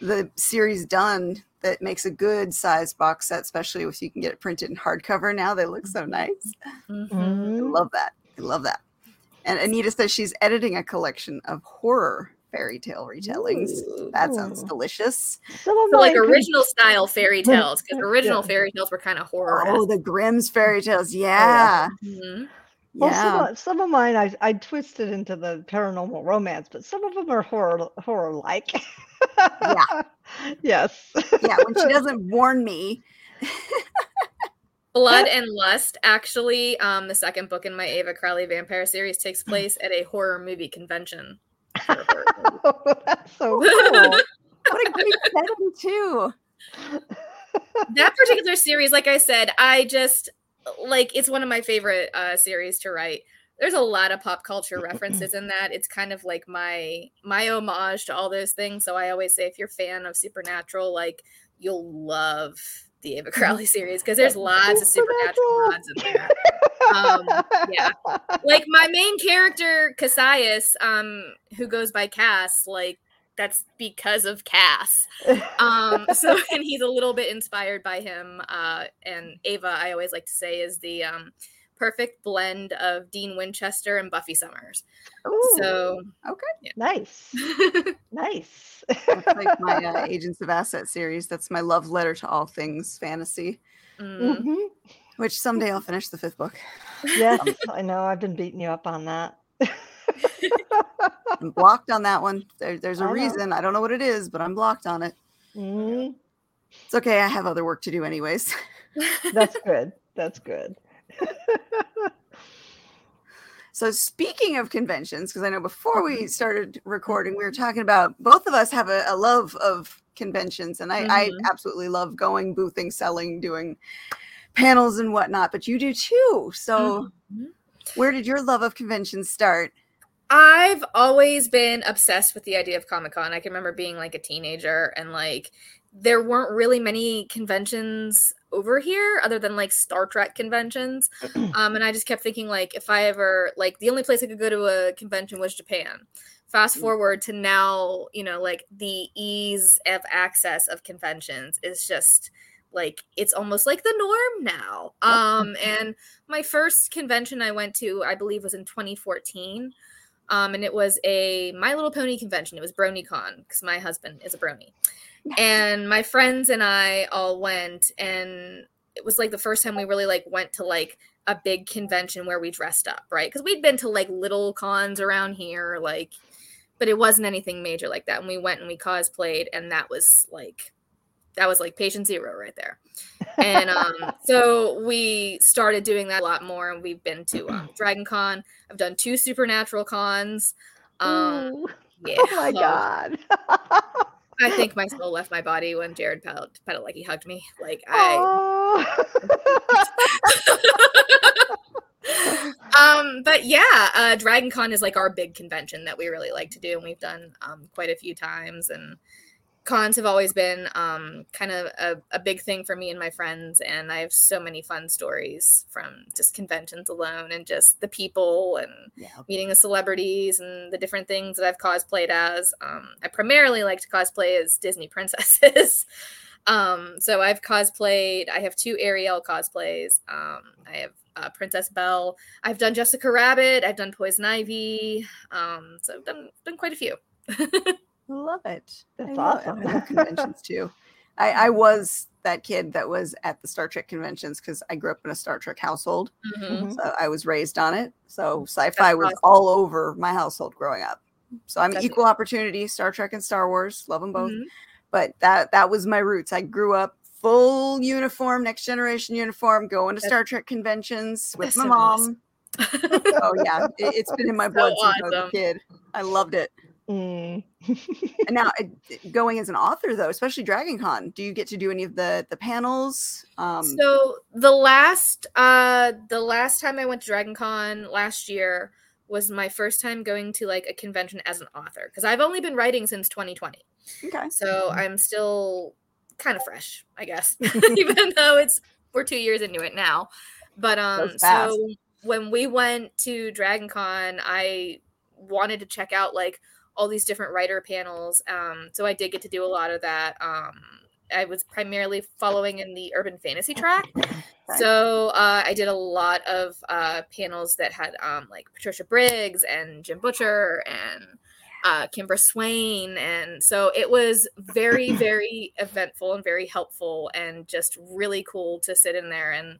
Speaker 1: the series done, that makes a good size box set, especially if you can get it printed in hardcover. Now they look so nice. Mm-hmm. I love that. I love that. And Anita says she's editing a collection of horror fairy tale retellings. Ooh. That sounds delicious.
Speaker 2: So like original style fairy tales, because original yeah. fairy tales were kind of horror.
Speaker 1: Oh, the Grimm's fairy tales. Yeah. Oh, yeah. Mm-hmm.
Speaker 3: Well, yeah. some, of, some of mine I, I twisted into the paranormal romance, but some of them are horror horror like. yeah. Yes.
Speaker 1: yeah, when she doesn't warn me.
Speaker 2: Blood and Lust, actually, um, the second book in my Ava Crowley vampire series takes place at a horror movie convention.
Speaker 3: oh, that's so cool.
Speaker 1: what a great setting too.
Speaker 2: that particular series, like I said, I just like it's one of my favorite uh, series to write. There's a lot of pop culture references in that. It's kind of like my my homage to all those things. So I always say, if you're a fan of Supernatural, like you'll love the Ava Crowley series because there's lots of supernatural nods in there. Um, yeah, like my main character Cassius, um, who goes by Cass, like that's because of Cass. Um, so and he's a little bit inspired by him. Uh, and Ava, I always like to say, is the um, perfect blend of Dean Winchester and Buffy Summers. Ooh, so
Speaker 3: okay, yeah. nice, nice.
Speaker 1: That's like my uh, Agents of Asset series. That's my love letter to all things fantasy. Mm-hmm. Which someday I'll finish the fifth book.
Speaker 3: Yes, I know. I've been beating you up on that.
Speaker 1: I'm blocked on that one. There, there's a I reason. I don't know what it is, but I'm blocked on it. Mm-hmm. It's okay. I have other work to do, anyways.
Speaker 3: That's good. That's good.
Speaker 1: so speaking of conventions, because I know before we started recording, we were talking about both of us have a, a love of conventions, and I, mm-hmm. I absolutely love going, boothing, selling, doing panels and whatnot. But you do too. So, mm-hmm. where did your love of conventions start?
Speaker 2: I've always been obsessed with the idea of Comic Con. I can remember being like a teenager and like there weren't really many conventions over here other than like Star Trek conventions. Um, and I just kept thinking like if I ever like the only place I could go to a convention was Japan. Fast mm. forward to now, you know, like the ease of access of conventions is just like it's almost like the norm now. Um, and my first convention I went to, I believe, was in 2014. Um, and it was a My Little Pony convention. It was BronyCon because my husband is a brony and my friends and I all went and it was like the first time we really like went to like a big convention where we dressed up, right? Because we'd been to like little cons around here, like, but it wasn't anything major like that. And we went and we cosplayed, and that was like, that was like patient zero right there. And um, so we started doing that a lot more, and we've been to um, Dragon Con. I've done two supernatural cons. Um,
Speaker 3: yeah. Oh my god.
Speaker 2: I think my soul left my body when Jared Padalecki hugged me. Like I. um, but yeah, uh, Dragon Con is like our big convention that we really like to do, and we've done um, quite a few times. And cons have always been um, kind of a, a, big thing for me and my friends and i have so many fun stories from just conventions alone and just the people and yeah. meeting the celebrities and the different things that i've cosplayed as. Um, i primarily like to cosplay as disney princesses. Um, so i've cosplayed i have two ariel cosplays. Um, i have uh, princess belle. I've done jessica rabbit. I've done poison ivy. Um, so i've done, done quite a few
Speaker 1: Love it.
Speaker 3: That's I awesome.
Speaker 1: Love, I love conventions too. I, I was that kid that was at the Star Trek conventions because I grew up in a Star Trek household. Mm-hmm. So I was raised on it. So sci-fi was all over my household growing up. So I'm That's equal it. opportunity, Star Trek and Star Wars, love them both. Mm-hmm. But that that was my roots. I grew up full uniform, next generation uniform, going to That's, Star Trek conventions with my so mom. Awesome. oh yeah, it, has been in my blood so since awesome. I was a kid. I loved it. Mm. and now, going as an author, though, especially Dragon Con, do you get to do any of the the panels?
Speaker 2: Um, so the last uh the last time I went to Dragon Con last year was my first time going to like a convention as an author because I've only been writing since 2020. Okay. So I'm still kind of fresh, I guess, even though it's we're two years into it now. But um, so when we went to Dragon Con, I wanted to check out like all these different writer panels. Um, so I did get to do a lot of that. Um, I was primarily following in the urban fantasy track. So uh, I did a lot of uh, panels that had um, like Patricia Briggs and Jim Butcher and uh, Kimber Swain. And so it was very, very eventful and very helpful and just really cool to sit in there and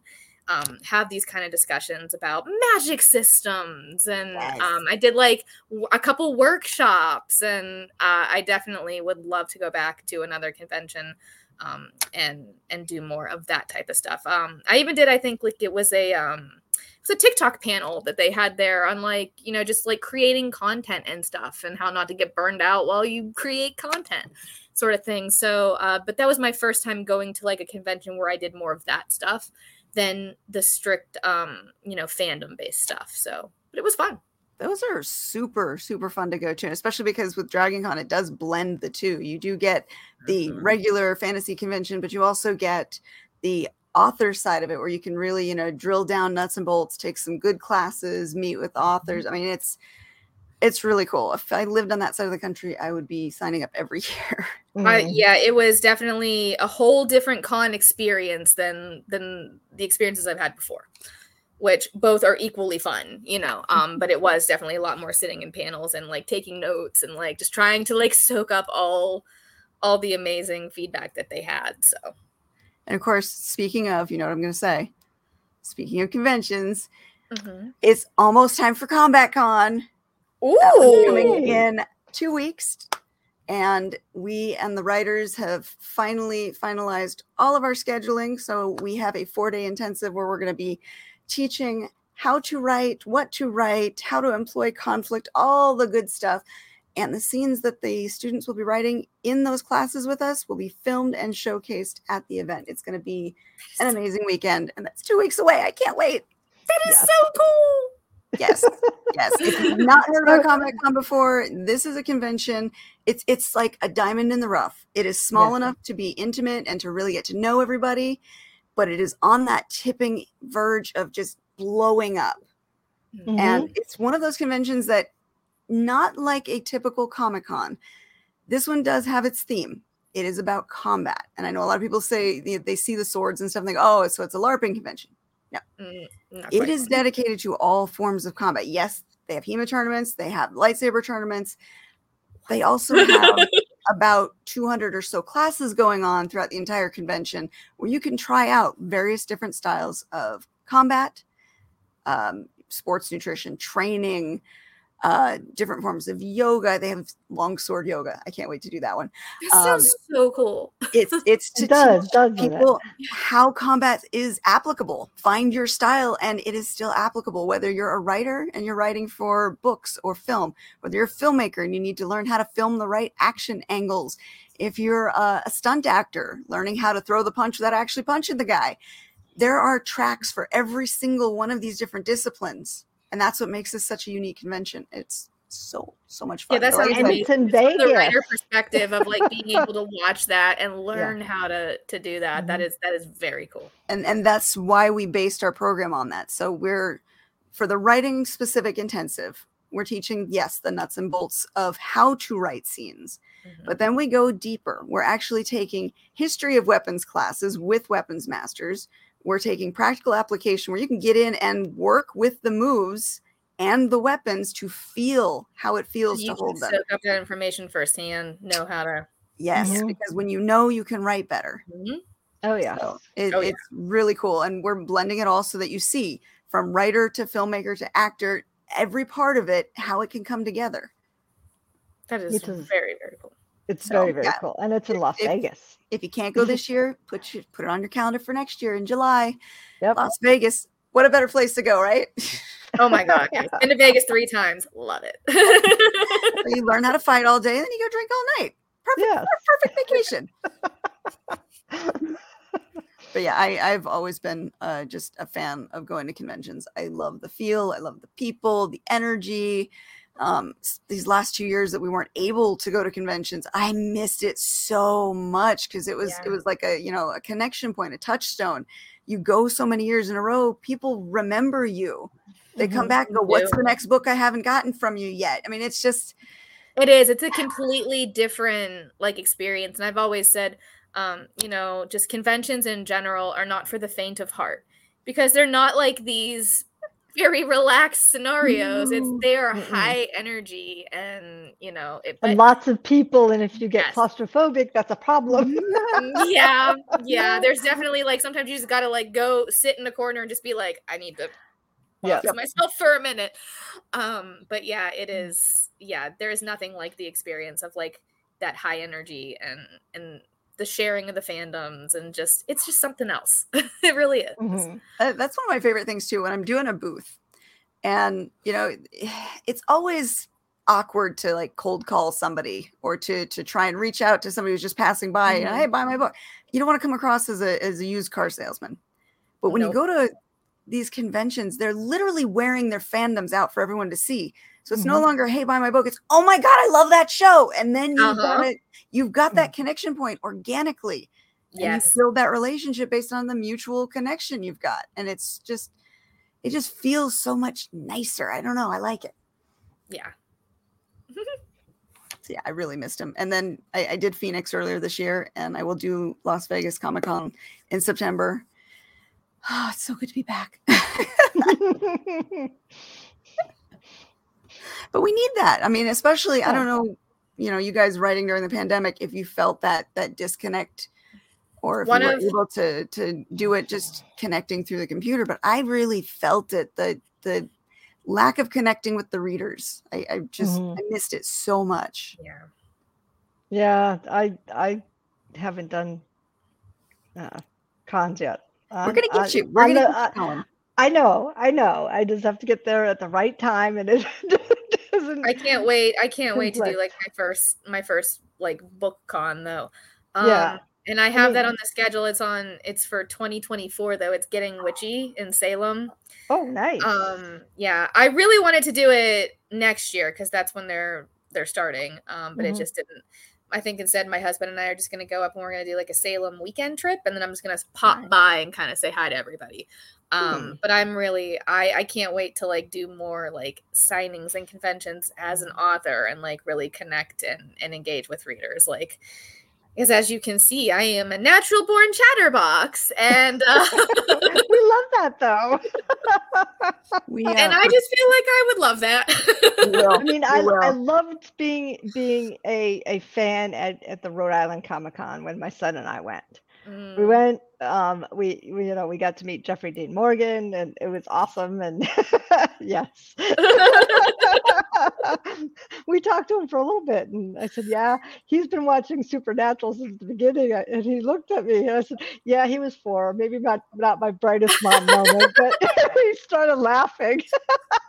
Speaker 2: um, have these kind of discussions about magic systems and yes. um, i did like w- a couple workshops and uh, i definitely would love to go back to another convention um, and and do more of that type of stuff. Um, i even did i think like it was a um, it was a tiktok panel that they had there on like you know just like creating content and stuff and how not to get burned out while you create content sort of thing. So uh, but that was my first time going to like a convention where i did more of that stuff than the strict um you know fandom based stuff so but it was fun
Speaker 1: those are super super fun to go to especially because with dragon con it does blend the two you do get the mm-hmm. regular fantasy convention but you also get the author side of it where you can really you know drill down nuts and bolts take some good classes meet with authors mm-hmm. i mean it's it's really cool. If I lived on that side of the country, I would be signing up every year.
Speaker 2: Mm. yeah, it was definitely a whole different con experience than than the experiences I've had before, which both are equally fun, you know. Um, but it was definitely a lot more sitting in panels and like taking notes and like just trying to like soak up all all the amazing feedback that they had. So,
Speaker 1: and of course, speaking of, you know what I'm going to say. Speaking of conventions, mm-hmm. it's almost time for Combat Con. Ooh. coming in two weeks. And we and the writers have finally finalized all of our scheduling. So we have a four day intensive where we're going to be teaching how to write, what to write, how to employ conflict, all the good stuff. And the scenes that the students will be writing in those classes with us will be filmed and showcased at the event. It's going to be an amazing weekend. And that's two weeks away. I can't wait.
Speaker 2: That is yeah. so cool.
Speaker 1: Yes, yes. If you've not heard about Combat Con before, this is a convention. It's it's like a diamond in the rough. It is small yeah. enough to be intimate and to really get to know everybody, but it is on that tipping verge of just blowing up. Mm-hmm. And it's one of those conventions that, not like a typical Comic Con, this one does have its theme. It is about combat, and I know a lot of people say they see the swords and stuff. And they go, "Oh, so it's a LARPing convention." No, mm, it is dedicated to all forms of combat. Yes, they have HEMA tournaments, they have lightsaber tournaments. They also have about 200 or so classes going on throughout the entire convention where you can try out various different styles of combat um, sports nutrition training uh, different forms of yoga. They have long sword yoga. I can't wait to do that one.
Speaker 2: That sounds um, so cool.
Speaker 1: It's it's to
Speaker 3: it does, does
Speaker 1: people it? how combat is applicable. Find your style, and it is still applicable. Whether you're a writer and you're writing for books or film, whether you're a filmmaker and you need to learn how to film the right action angles. If you're a, a stunt actor, learning how to throw the punch without actually punching the guy. There are tracks for every single one of these different disciplines and that's what makes this such a unique convention. It's so so much fun.
Speaker 2: Yeah, that's
Speaker 3: and it's in Vegas.
Speaker 2: The writer perspective of like being able to watch that and learn yeah. how to to do that. Mm-hmm. that is that is very cool.
Speaker 1: And and that's why we based our program on that. So we're for the writing specific intensive, we're teaching yes the nuts and bolts of how to write scenes. Mm-hmm. But then we go deeper. We're actually taking history of weapons classes with weapons masters we're taking practical application where you can get in and work with the moves and the weapons to feel how it feels
Speaker 2: you
Speaker 1: to hold them.
Speaker 2: Soak up that information firsthand, know how to.
Speaker 1: Yes, mm-hmm. because when you know, you can write better.
Speaker 3: Mm-hmm. Oh yeah,
Speaker 1: so it, oh, yeah. it's really cool, and we're blending it all so that you see from writer to filmmaker to actor, every part of it, how it can come together.
Speaker 2: That is very very cool.
Speaker 3: It's so, very very yeah. cool, and it's in Las
Speaker 1: if,
Speaker 3: Vegas.
Speaker 1: If you can't go this year, put your, put it on your calendar for next year in July.
Speaker 3: Yep.
Speaker 1: Las Vegas. What a better place to go, right?
Speaker 2: Oh my god! Been to Vegas three times. Love it.
Speaker 1: you learn how to fight all day, and then you go drink all night. Perfect. Yes. Perfect vacation. but yeah, I, I've always been uh, just a fan of going to conventions. I love the feel. I love the people, the energy um, these last two years that we weren't able to go to conventions i missed it so much because it was yeah. it was like a you know a connection point a touchstone you go so many years in a row people remember you they come mm-hmm. back and go what's the next book i haven't gotten from you yet i mean it's just
Speaker 2: it is it's a completely different like experience and i've always said um you know just conventions in general are not for the faint of heart because they're not like these very relaxed scenarios. It's they are Mm-mm. high energy and you know
Speaker 3: it, but, and lots of people. And if you get yes. claustrophobic, that's a problem.
Speaker 2: yeah, yeah. There's definitely like sometimes you just gotta like go sit in a corner and just be like, I need to yeah myself for a minute. Um, but yeah, it mm. Yeah, there is nothing like the experience of like that high energy and and the sharing of the fandoms and just it's just something else it really is mm-hmm.
Speaker 1: uh, that's one of my favorite things too when i'm doing a booth and you know it's always awkward to like cold call somebody or to to try and reach out to somebody who's just passing by mm-hmm. and hey buy my book you don't want to come across as a as a used car salesman but when nope. you go to these conventions they're literally wearing their fandoms out for everyone to see so it's mm-hmm. no longer, hey, buy my book. It's, oh my God, I love that show. And then you've uh-huh. got it, you've got that mm. connection point organically. Yes. you build that relationship based on the mutual connection you've got. And it's just, it just feels so much nicer. I don't know. I like it.
Speaker 2: Yeah.
Speaker 1: so yeah, I really missed him. And then I, I did Phoenix earlier this year, and I will do Las Vegas Comic Con in September. Oh, it's so good to be back. but we need that. I mean, especially I don't know, you know, you guys writing during the pandemic, if you felt that that disconnect or if One you were of, able to to do it just connecting through the computer. But I really felt it the the lack of connecting with the readers. I, I just mm-hmm. I missed it so much.
Speaker 2: Yeah.
Speaker 3: Yeah, I I haven't done uh, cons yet.
Speaker 1: We're gonna get you. We're gonna the, get you
Speaker 3: I know, I know. I just have to get there at the right time, and it
Speaker 2: doesn't. I can't wait. I can't wait to do like my first, my first like book con though. Um, yeah, and I have I mean, that on the schedule. It's on. It's for 2024 though. It's getting witchy in Salem.
Speaker 3: Oh, nice.
Speaker 2: Um, yeah, I really wanted to do it next year because that's when they're they're starting. Um, but mm-hmm. it just didn't. I think instead my husband and I are just going to go up and we're going to do like a Salem weekend trip and then I'm just going to pop by and kind of say hi to everybody. Um hmm. but I'm really I I can't wait to like do more like signings and conventions as an author and like really connect and and engage with readers like because as you can see, I am a natural born chatterbox, and uh, we
Speaker 3: love that though.
Speaker 2: we, uh, and I just feel like I would love that.
Speaker 3: I mean, I, I loved being being a, a fan at, at the Rhode Island Comic Con when my son and I went. Mm. We went. Um, we, we, you know, we got to meet Jeffrey Dean Morgan, and it was awesome. And yes, we talked to him for a little bit, and I said, "Yeah, he's been watching Supernatural since the beginning." And he looked at me, and I said, "Yeah, he was four. Maybe not not my brightest mom moment, but he started laughing."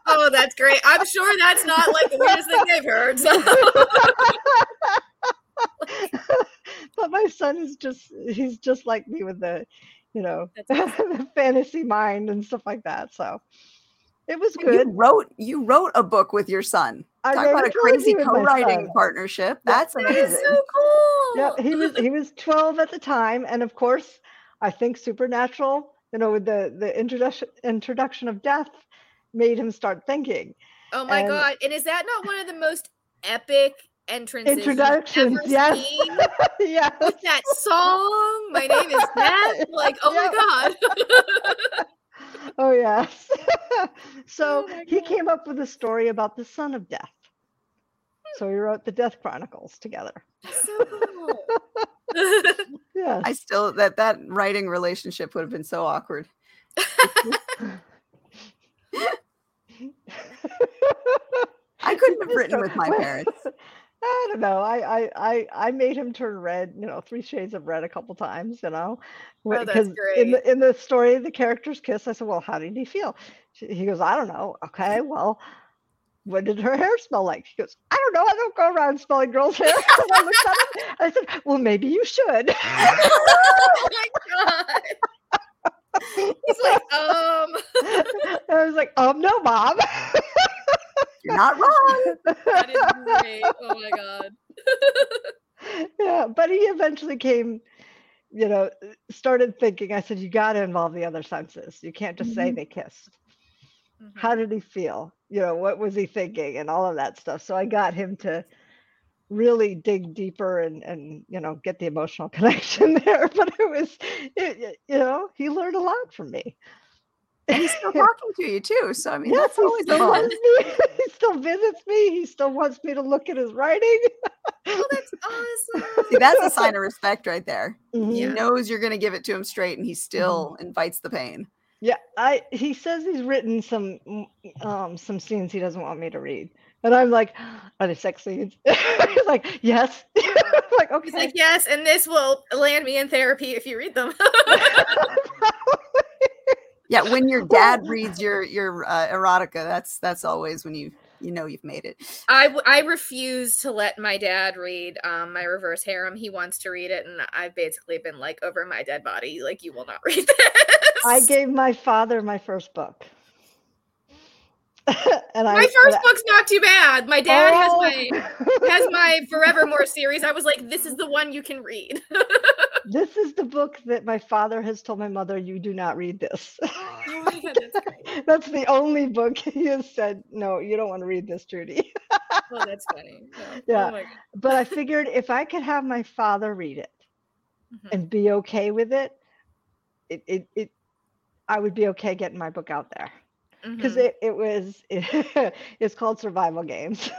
Speaker 2: oh, that's great! I'm sure that's not like the weirdest thing I've heard. So.
Speaker 3: but my son is just he's just like me with the you know the fantasy mind and stuff like that so. It was good
Speaker 1: you wrote you wrote a book with your son. I talk about a crazy co-writing partnership. That's amazing. so
Speaker 2: cool.
Speaker 3: Yeah he was he was 12 at the time and of course i think supernatural you know with the the introduction introduction of death made him start thinking.
Speaker 2: Oh my and, god and is that not one of the most epic entrances
Speaker 3: introductions yes.
Speaker 2: yeah. with that song my name is Beth like oh my god.
Speaker 3: Oh yes. So oh he came up with a story about the son of death. Hmm. So we wrote the death chronicles together. So cool.
Speaker 1: Yeah i still that that writing relationship would have been so awkward. I couldn't have written with my parents.
Speaker 3: I don't know. I, I I I made him turn red, you know, three shades of red a couple times, you know.
Speaker 2: Because
Speaker 3: oh, in the in the story the characters kiss. I said, Well, how did he feel? He goes, I don't know. Okay, well, what did her hair smell like? He goes, I don't know. I don't go around smelling girls' hair. I looked at him. I said, Well, maybe you should. oh my
Speaker 2: god. He's like, um.
Speaker 3: I was like, um, no, mom.
Speaker 1: You're not wrong.
Speaker 2: that is great. Oh my god.
Speaker 3: yeah, but he eventually came, you know, started thinking. I said, you got to involve the other senses. You can't just mm-hmm. say they kissed. Mm-hmm. How did he feel? You know, what was he thinking, and all of that stuff. So I got him to really dig deeper and and you know get the emotional connection there but it was it, you know he learned a lot from me
Speaker 1: and he's still talking to you too. So I mean, yes, that's always
Speaker 3: still fun. he still visits me. He still wants me to look at his writing.
Speaker 2: oh, that's awesome.
Speaker 1: See, that's a sign of respect right there. Mm-hmm. He knows you're going to give it to him straight, and he still mm-hmm. invites the pain.
Speaker 3: Yeah, I. He says he's written some um some scenes he doesn't want me to read. And I'm like, are they sex scenes? He's like, yes. like, okay. He's
Speaker 2: like, yes, and this will land me in therapy if you read them.
Speaker 1: Yeah when your dad reads your your uh, erotica that's that's always when you you know you've made it
Speaker 2: I, I refuse to let my dad read um, my reverse harem he wants to read it and i've basically been like over my dead body like you will not read this
Speaker 3: i gave my father my first book
Speaker 2: and my I, first book's not too bad. My dad oh. has my has my Forevermore series. I was like, this is the one you can read.
Speaker 3: This is the book that my father has told my mother, you do not read this. Oh my God, that's great. that's the only book he has said, no, you don't want to read this, Judy.
Speaker 2: oh, that's funny.
Speaker 3: Yeah. Oh but I figured if I could have my father read it mm-hmm. and be okay with it, it, it, it, I would be okay getting my book out there because mm-hmm. it, it was it, it's called survival games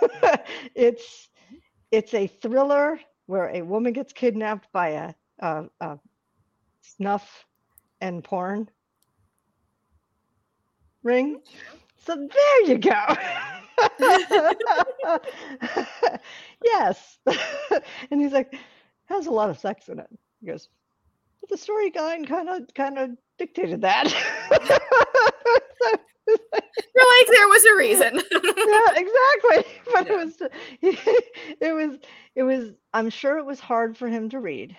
Speaker 3: it's it's a thriller where a woman gets kidnapped by a, a, a snuff and porn ring so there you go yes and he's like has a lot of sex in it he goes but the story guide kind of kind of dictated that
Speaker 2: You're like there was a reason.
Speaker 3: yeah, exactly. But yeah. it was it was it was I'm sure it was hard for him to read.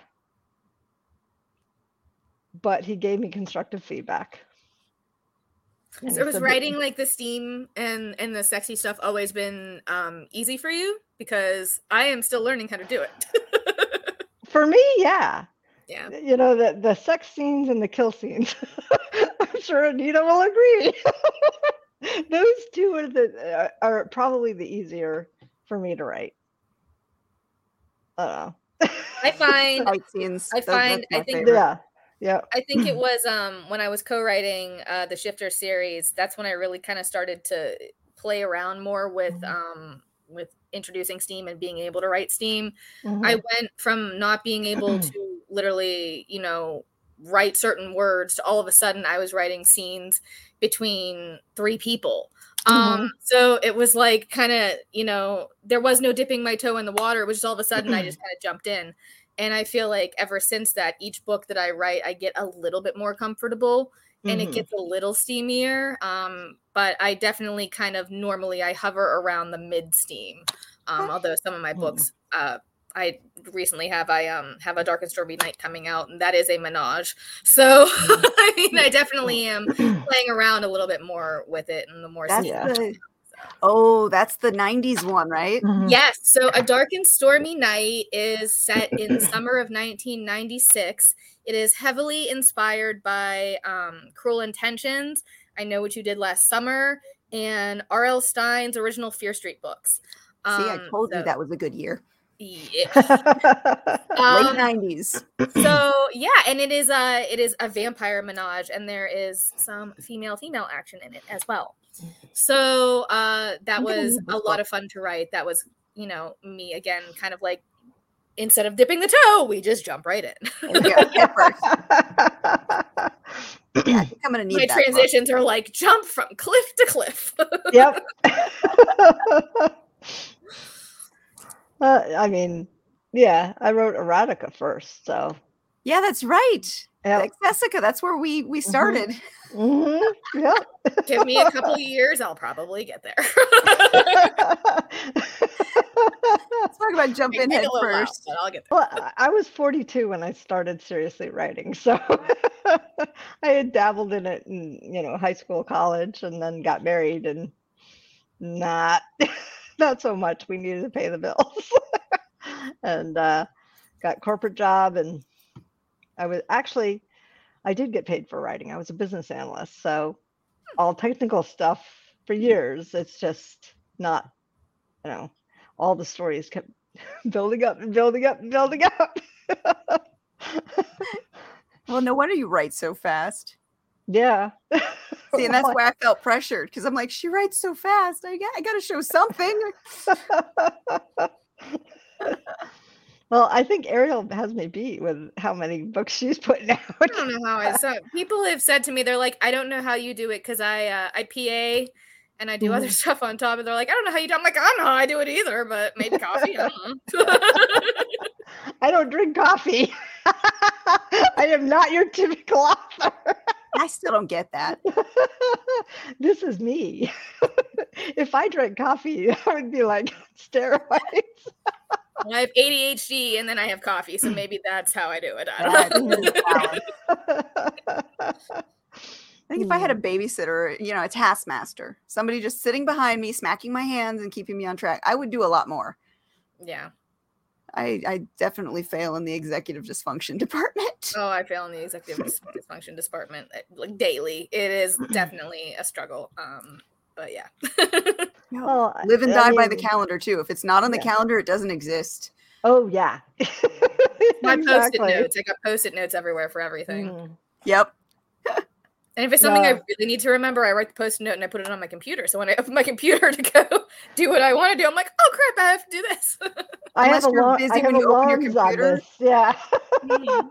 Speaker 3: But he gave me constructive feedback.
Speaker 2: so was writing like the steam and and the sexy stuff always been um easy for you? Because I am still learning how to do it.
Speaker 3: for me, yeah.
Speaker 2: Yeah.
Speaker 3: You know, the the sex scenes and the kill scenes. I'm sure Anita will agree. Those two are the uh, are probably the easier for me to write. I don't know.
Speaker 2: I find
Speaker 1: scenes.
Speaker 2: I find I think
Speaker 3: favorite. yeah. Yeah.
Speaker 2: I think it was um when I was co-writing uh the Shifter series, that's when I really kind of started to play around more with mm-hmm. um with introducing steam and being able to write steam. Mm-hmm. I went from not being able to literally, you know, write certain words to all of a sudden I was writing scenes between three people. Um, mm-hmm. so it was like kind of, you know, there was no dipping my toe in the water, which is all of a sudden I just kind of jumped in. And I feel like ever since that, each book that I write, I get a little bit more comfortable and mm-hmm. it gets a little steamier. Um, but I definitely kind of normally I hover around the mid steam. Um, although some of my mm-hmm. books, uh, I recently have I um have a dark and stormy night coming out, and that is a menage. So. I mean, I definitely am playing around a little bit more with it, and the more
Speaker 1: that's the, Oh, that's the 90s one, right?
Speaker 2: Mm-hmm. Yes. So, A Dark and Stormy Night is set in the summer of 1996. It is heavily inspired by um, Cruel Intentions, I Know What You Did Last Summer, and R.L. Stine's original Fear Street books.
Speaker 1: Um, See, I um, told so, you that was a good year. Yeah. um, Late nineties.
Speaker 2: So yeah, and it is a it is a vampire menage, and there is some female female action in it as well. So uh, that was a lot of fun to write. That was, you know, me again, kind of like instead of dipping the toe, we just jump right in. yeah, I'm gonna need my transitions book. are like jump from cliff to cliff.
Speaker 3: yep. uh, I mean, yeah, I wrote erotica first, so
Speaker 1: yeah, that's right. Yep. Jessica, that's where we we mm-hmm. started.
Speaker 3: Mm-hmm. Yep.
Speaker 2: Give me a couple of years, I'll probably get there.
Speaker 1: Let's talk about jumping head first.
Speaker 2: While, I'll get there.
Speaker 3: Well, I was 42 when I started seriously writing, so I had dabbled in it in you know high school, college, and then got married, and not not so much. We needed to pay the bills, and uh, got corporate job and I was actually, I did get paid for writing. I was a business analyst. So all technical stuff for years, it's just not, you know, all the stories kept building up and building up and building up.
Speaker 1: well, no wonder you write so fast.
Speaker 3: Yeah.
Speaker 1: See, and that's why I felt pressured because I'm like, she writes so fast. I got, I got to show something.
Speaker 3: Well, I think Ariel has me beat with how many books she's putting out.
Speaker 2: I don't know how I so people have said to me, they're like, I don't know how you do it because I uh, I PA and I do mm. other stuff on top, and they're like, I don't know how you do. It. I'm like, I don't know how I do it either, but maybe coffee. I don't.
Speaker 3: I don't drink coffee. I am not your typical author.
Speaker 1: I still don't get that.
Speaker 3: this is me. if I drank coffee, I would be like steroids.
Speaker 2: I have ADHD and then I have coffee, so maybe that's how I do it. I don't
Speaker 1: know. I think if I had a hmm. babysitter, you know, a taskmaster, somebody just sitting behind me, smacking my hands and keeping me on track, I would do a lot more.
Speaker 2: Yeah.
Speaker 1: I, I definitely fail in the executive dysfunction department.
Speaker 2: Oh, I fail in the executive dysfunction department eh, like daily. It is definitely a struggle. Um, but yeah.
Speaker 1: well, live and I die mean, by the calendar too. If it's not on the yeah. calendar, it doesn't exist.
Speaker 3: Oh yeah.
Speaker 2: My exactly. post-it notes. I got post-it notes everywhere for everything. Mm.
Speaker 1: Yep.
Speaker 2: And if it's something I really need to remember, I write the post it note and I put it on my computer. So when I open my computer to go do what I want to do, I'm like, oh crap, I have to do this.
Speaker 3: I have a long, busy I have when you open your computer. Yeah.
Speaker 1: mm-hmm.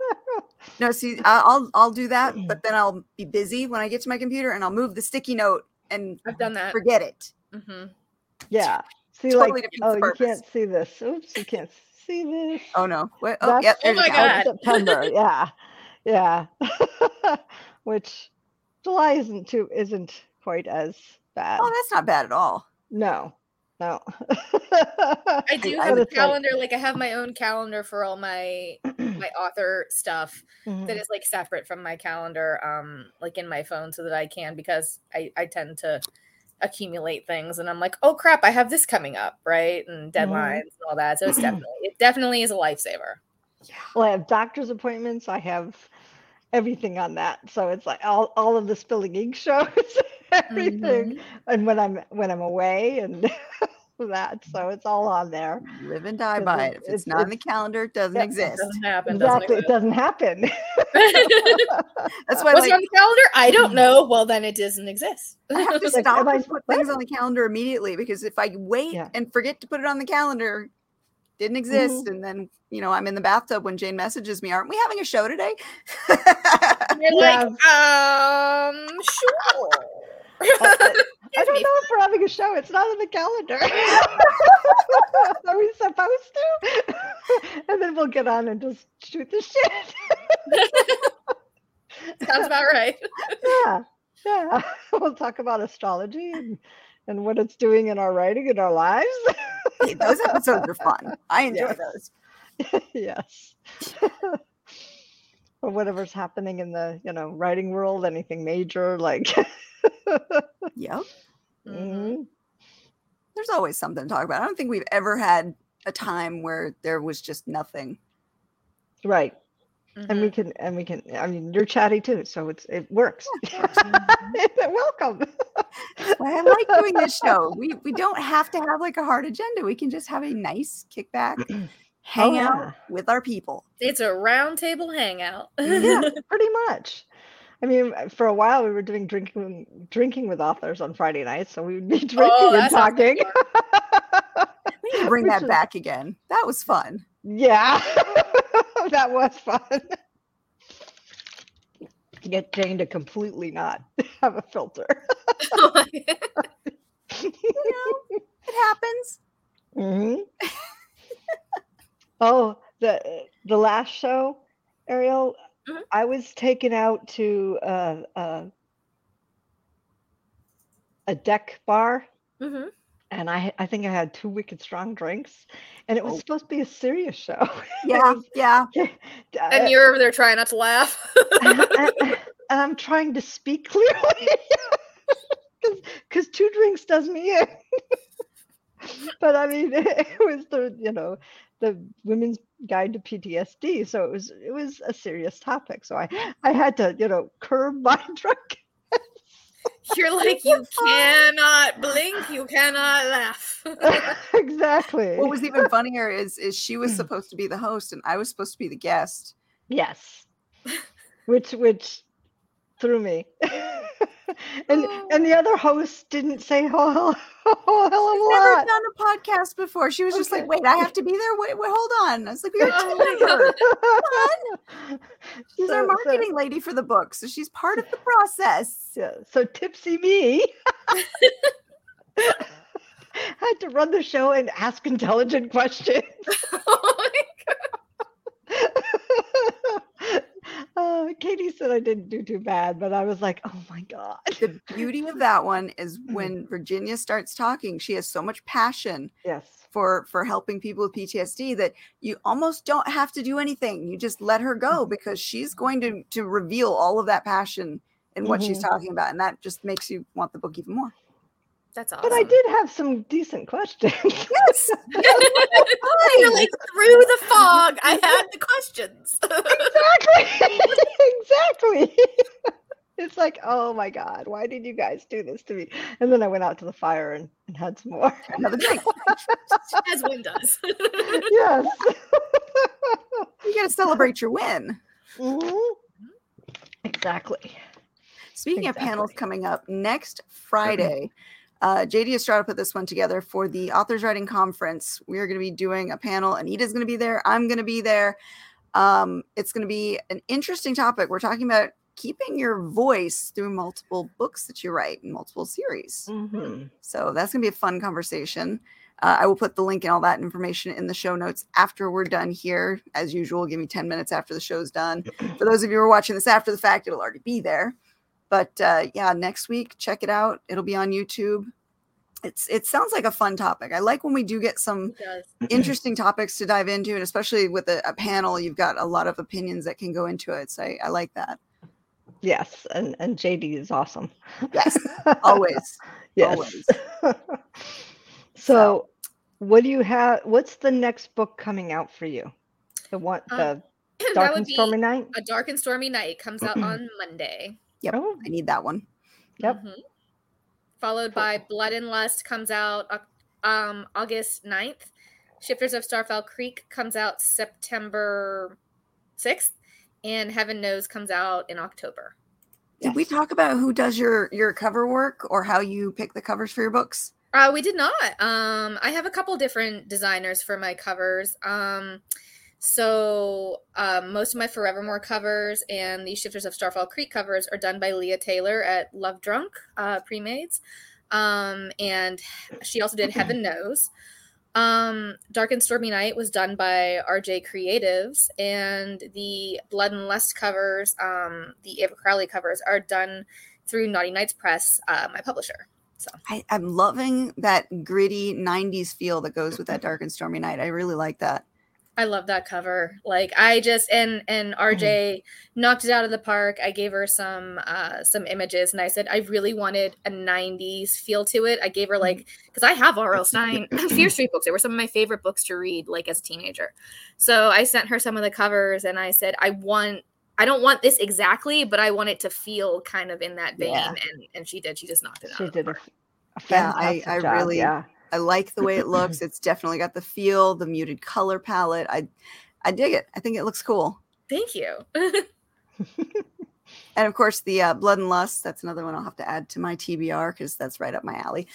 Speaker 1: No, see, I'll I'll do that, but then I'll be busy when I get to my computer and I'll move the sticky note and
Speaker 2: I've done that.
Speaker 1: Forget it.
Speaker 3: Mm-hmm. Yeah. See, totally like, oh, you can't see this. Oops, you can't see this.
Speaker 1: Oh no. Wait, oh, yep,
Speaker 2: oh my god.
Speaker 3: September. yeah. Yeah. Which July isn't too isn't quite as bad.
Speaker 1: Oh, that's not bad at all.
Speaker 3: No. No.
Speaker 2: I do have a calendar, like, like, I have my own calendar for all my my author stuff mm-hmm. that is like separate from my calendar, um, like in my phone so that I can because I, I tend to accumulate things and I'm like, oh crap, I have this coming up, right? And mm-hmm. deadlines mm-hmm. and all that. So it's definitely it definitely is a lifesaver.
Speaker 3: Yeah. Well, I have doctor's appointments. I have everything on that. So it's like all, all of the spilling ink shows, everything. Mm-hmm. And when I'm when I'm away and that. So it's all on there.
Speaker 1: Live and die by it. If it's, it's not in the calendar, it doesn't exist. It
Speaker 2: doesn't happen.
Speaker 3: Exactly.
Speaker 2: Doesn't
Speaker 3: it doesn't happen.
Speaker 1: That's why
Speaker 2: What's like, on the calendar? I don't know. Well, then it doesn't exist.
Speaker 1: I have to stop and put things on the calendar immediately because if I wait yeah. and forget to put it on the calendar, didn't exist. Mm-hmm. And then, you know, I'm in the bathtub when Jane messages me, aren't we having a show today?
Speaker 2: You're like, um, sure.
Speaker 3: I, don't know if we're having a show. It's not on the calendar. Are we supposed to? and then we'll get on and just shoot the shit.
Speaker 2: Sounds about right.
Speaker 3: yeah. Yeah. We'll talk about astrology and, and what it's doing in our writing in our lives.
Speaker 1: hey, those episodes are fun. I enjoy yes.
Speaker 3: those. yes. or whatever's happening in the, you know, writing world, anything major, like
Speaker 1: yep. Mm-hmm. There's always something to talk about. I don't think we've ever had a time where there was just nothing.
Speaker 3: Right. Mm-hmm. And we mm-hmm. can, and we can. I mean, you're chatty too, so it's it works. Mm-hmm. Welcome.
Speaker 1: well, I like doing this show. We we don't have to have like a hard agenda. We can just have a nice kickback, hang oh, out yeah. with our people.
Speaker 2: It's a round table hangout.
Speaker 3: yeah, pretty much. I mean, for a while we were doing drinking drinking with authors on Friday nights, so we would be oh, drinking oh, and talking.
Speaker 1: we need to bring that back again. That was fun.
Speaker 3: Yeah, that was fun. Get Jane to completely not have a filter. you
Speaker 1: know, it happens.
Speaker 3: Mm-hmm. oh, the the last show, Ariel. Mm-hmm. I was taken out to uh, uh, a deck bar, mm-hmm. and I I think I had two wicked strong drinks, and it was oh. supposed to be a serious show.
Speaker 1: Yeah, yeah.
Speaker 2: and you're over there trying not to laugh.
Speaker 3: and, and, and, I'm trying to speak clearly because two drinks does me in. but I mean, it was the you know the women's guide to PTSD. So it was it was a serious topic. So I I had to you know curb my drunk.
Speaker 2: You're like you cannot blink, you cannot laugh.
Speaker 3: exactly.
Speaker 1: What was even funnier is is she was mm. supposed to be the host and I was supposed to be the guest.
Speaker 3: Yes. Which which threw me and oh. and the oh. other host didn't say oh, oh hell of a
Speaker 1: lot. Never done a podcast before. She was okay. just like, "Wait, I have to be there. Wait, wait, hold on." I was like, "We are oh She's so, our marketing so, lady for the book, so she's part of the process.
Speaker 3: Yeah. So tipsy me had to run the show and ask intelligent questions. oh my god. Uh, Katie said I didn't do too bad, but I was like, oh my God.
Speaker 1: The beauty of that one is when Virginia starts talking, she has so much passion.
Speaker 3: Yes.
Speaker 1: For, for helping people with PTSD that you almost don't have to do anything. You just let her go mm-hmm. because she's going to to reveal all of that passion in what mm-hmm. she's talking about. And that just makes you want the book even more.
Speaker 2: That's awesome.
Speaker 3: But I did have some decent questions.
Speaker 1: Yes.
Speaker 2: You're like through the fog. I had the questions.
Speaker 3: exactly. exactly. It's like, oh my God, why did you guys do this to me? And then I went out to the fire and, and had some more.
Speaker 1: Another drink.
Speaker 2: As one does.
Speaker 3: yes.
Speaker 1: you got to celebrate your win.
Speaker 3: Mm-hmm. Exactly.
Speaker 1: Speaking exactly. of panels coming up, next Friday, uh, JD Estrada put this one together for the Authors Writing Conference. We are going to be doing a panel. Anita's going to be there. I'm going to be there. Um, it's going to be an interesting topic. We're talking about keeping your voice through multiple books that you write in multiple series. Mm-hmm. So that's going to be a fun conversation. Uh, I will put the link and all that information in the show notes after we're done here. As usual, give me 10 minutes after the show's done. For those of you who are watching this after the fact, it'll already be there. But uh, yeah, next week, check it out. It'll be on YouTube. It's it sounds like a fun topic. I like when we do get some interesting topics to dive into, and especially with a, a, panel, you've got a lot of opinions that can go into it. So I, I like that.
Speaker 3: Yes, and and JD is awesome.
Speaker 1: Yes, always.
Speaker 3: yes. Always. so, so, what do you have? What's the next book coming out for you? The one, um, the Dark and Stormy Night.
Speaker 2: A Dark and Stormy Night comes out on Monday.
Speaker 1: Yep. Oh. I need that one.
Speaker 3: Yep. Mm-hmm.
Speaker 2: Followed by Blood and Lust comes out um, August 9th. Shifters of Starfell Creek comes out September 6th. And Heaven Knows comes out in October.
Speaker 1: Did yes. we talk about who does your your cover work or how you pick the covers for your books?
Speaker 2: Uh, we did not. Um, I have a couple different designers for my covers. Um, so um, most of my Forevermore covers and the Shifters of Starfall Creek covers are done by Leah Taylor at Love Drunk uh, Pre-Mades. Um, and she also did Heaven Knows. Um, Dark and Stormy Night was done by RJ Creatives, and the Blood and Lust covers, um, the Ava Crowley covers, are done through Naughty Nights Press, uh, my publisher. So
Speaker 1: I, am loving that gritty 90s feel that goes with that Dark and Stormy Night. I really like that.
Speaker 2: I love that cover. Like I just and and RJ mm-hmm. knocked it out of the park. I gave her some uh some images and I said I really wanted a 90s feel to it. I gave her mm-hmm. like because I have R.L. Stine Fear Street books. They were some of my favorite books to read like as a teenager. So I sent her some of the covers and I said I want I don't want this exactly, but I want it to feel kind of in that vein. Yeah. And and she did. She just knocked it out. She did a,
Speaker 1: a yeah, I, I job, really yeah. I like the way it looks. It's definitely got the feel, the muted color palette. I I dig it. I think it looks cool.
Speaker 2: Thank you.
Speaker 1: and of course, the uh, Blood and Lust. That's another one I'll have to add to my TBR because that's right up my alley.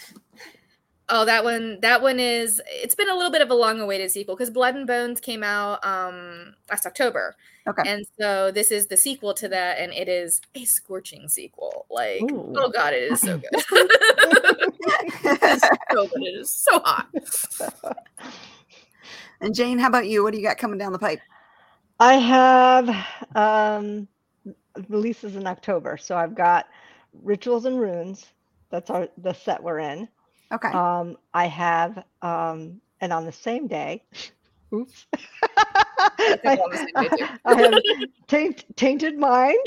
Speaker 2: Oh, that one. That one is. It's been a little bit of a long-awaited sequel because Blood and Bones came out um last October. Okay. And so this is the sequel to that, and it is a scorching sequel. Like, Ooh. oh god, it is so good. it's so good. It is so hot.
Speaker 1: And Jane, how about you? What do you got coming down the pipe?
Speaker 3: I have um releases in October, so I've got Rituals and Runes. That's our the set we're in.
Speaker 1: Okay.
Speaker 3: Um, I have um, and on the same day, oops. I, I have taint, Tainted Mind.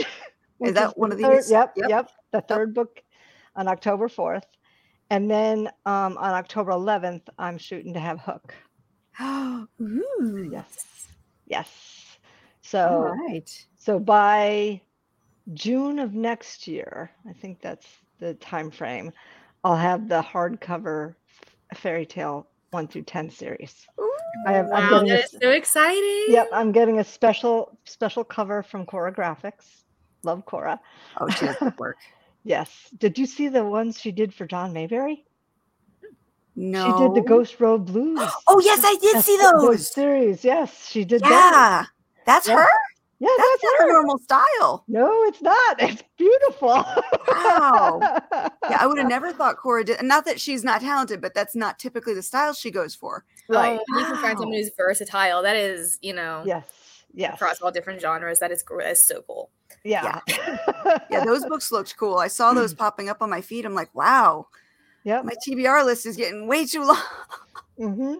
Speaker 1: Is that one of
Speaker 3: these? Third, yep, yep, yep, The third yep. book on October 4th. And then um, on October 11th, I'm shooting to have Hook.
Speaker 1: Ooh.
Speaker 3: Yes. Yes. So, All right. So by June of next year, I think that's the time frame, I'll have the hardcover fairy tale one through 10 series.
Speaker 2: Ooh. I have, wow, I'm that a, is so exciting.
Speaker 3: Yep, I'm getting a special special cover from Cora Graphics. Love Cora.
Speaker 1: Oh, she does good work.
Speaker 3: yes. Did you see the ones she did for John Maberry?
Speaker 1: No.
Speaker 3: She did the Ghost Road Blues.
Speaker 1: Oh yes, I did see those. those
Speaker 3: series. Yes, she did.
Speaker 1: Yeah, that. that's yeah. her.
Speaker 3: Yeah,
Speaker 1: that's, that's not her. normal style.
Speaker 3: No, it's not. It's beautiful.
Speaker 1: wow. Yeah, I would have never thought Cora did. Not that she's not talented, but that's not typically the style she goes for.
Speaker 2: Right. Oh, wow. You can find someone who's versatile. That is, you know.
Speaker 3: Yes. Yes.
Speaker 2: Across all different genres. That is, that is so cool.
Speaker 3: Yeah.
Speaker 1: Yeah. yeah. Those books looked cool. I saw those popping up on my feed. I'm like, wow.
Speaker 3: Yeah.
Speaker 1: My TBR list is getting way too long.
Speaker 3: mm-hmm.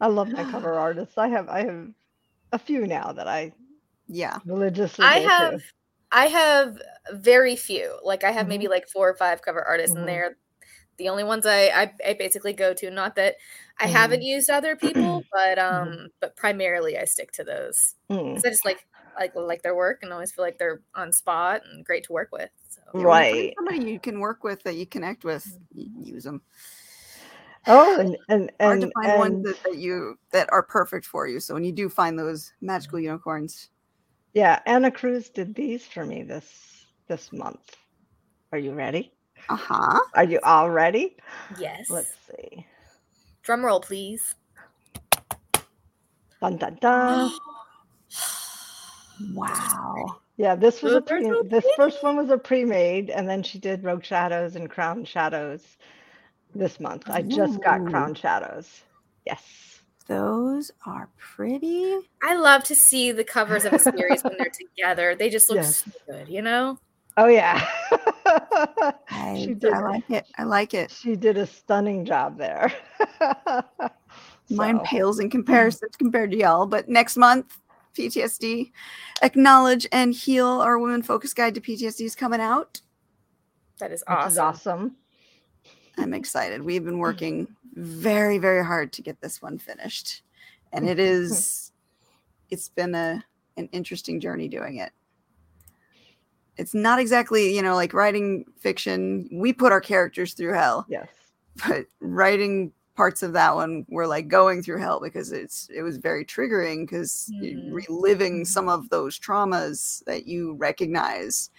Speaker 3: I love my cover artists. I have I have a few now that I
Speaker 1: yeah
Speaker 3: religiously.
Speaker 2: I have to. I have very few. Like I have mm-hmm. maybe like four or five cover artists, mm-hmm. and they're the only ones I, I, I basically go to. Not that I mm-hmm. haven't used other people, but mm-hmm. um, but primarily I stick to those because mm. I just like like like their work and always feel like they're on spot and great to work with. So.
Speaker 3: Right,
Speaker 1: somebody you can work with that you connect with, use them.
Speaker 3: Oh, and and and,
Speaker 1: hard
Speaker 3: and,
Speaker 1: to find and, ones that, that, you that are perfect for you. So when you do find those magical unicorns,
Speaker 3: yeah, Anna Cruz did these for me this this month. Are you ready?
Speaker 1: Uh huh.
Speaker 3: Are you all ready?
Speaker 2: Yes.
Speaker 3: Let's see.
Speaker 2: Drum roll, please.
Speaker 3: Dun dun dun.
Speaker 1: wow.
Speaker 3: Yeah, this was a pre- this first one was a pre-made, and then she did Rogue Shadows and Crown Shadows this month. I just got Crown Shadows. Yes.
Speaker 1: Those are pretty.
Speaker 2: I love to see the covers of a series when they're together. They just look yes. so good, you know?
Speaker 3: Oh yeah.
Speaker 1: I, did, I like it. I like it.
Speaker 3: She did a stunning job there.
Speaker 1: Mine pales in comparison compared to y'all, but next month PTSD acknowledge and heal our women focus guide to PTSD is coming out.
Speaker 2: That is awesome. Is
Speaker 3: awesome.
Speaker 1: I'm excited. We've been working very, very hard to get this one finished. And it is it's been a an interesting journey doing it. It's not exactly, you know, like writing fiction. We put our characters through hell.
Speaker 3: Yes.
Speaker 1: But writing parts of that one were like going through hell because it's it was very triggering because mm-hmm. reliving some of those traumas that you recognize.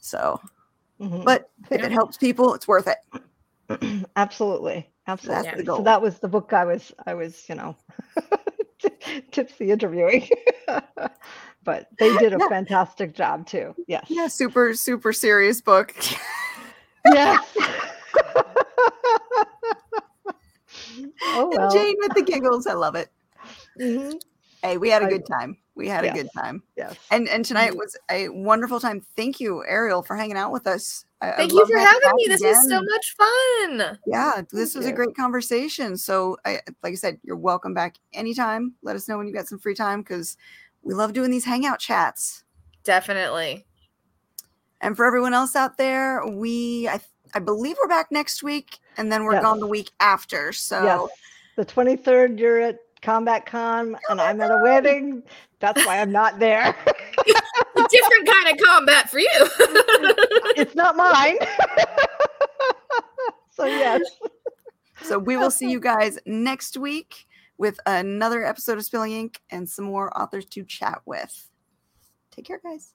Speaker 1: So Mm-hmm. But if yeah. it helps people, it's worth
Speaker 3: it. Absolutely. Absolutely. That's the goal. So that was the book I was I was, you know, tipsy interviewing. but they did a yeah. fantastic job too. Yes.
Speaker 1: Yeah, super, super serious book.
Speaker 3: yes.
Speaker 1: oh well. Jane with the giggles. I love it. Mm-hmm. Hey, we had a good time. We had yes. a good time.
Speaker 3: Yes.
Speaker 1: And and tonight mm-hmm. was a wonderful time. Thank you, Ariel, for hanging out with us.
Speaker 2: I, Thank I you for having me. This again. was so much fun.
Speaker 1: Yeah, this Thank was you. a great conversation. So, I, like I said, you're welcome back anytime. Let us know when you got some free time because we love doing these hangout chats.
Speaker 2: Definitely.
Speaker 1: And for everyone else out there, we I, I believe we're back next week, and then we're yes. gone the week after. So, yes.
Speaker 3: the 23rd, you're at Combat Con, and I'm at a wedding. That's why I'm not there.
Speaker 2: different kind of combat for you.
Speaker 3: it's not mine. so yes.
Speaker 1: So we will see you guys next week with another episode of Spilling Ink and some more authors to chat with. Take care, guys.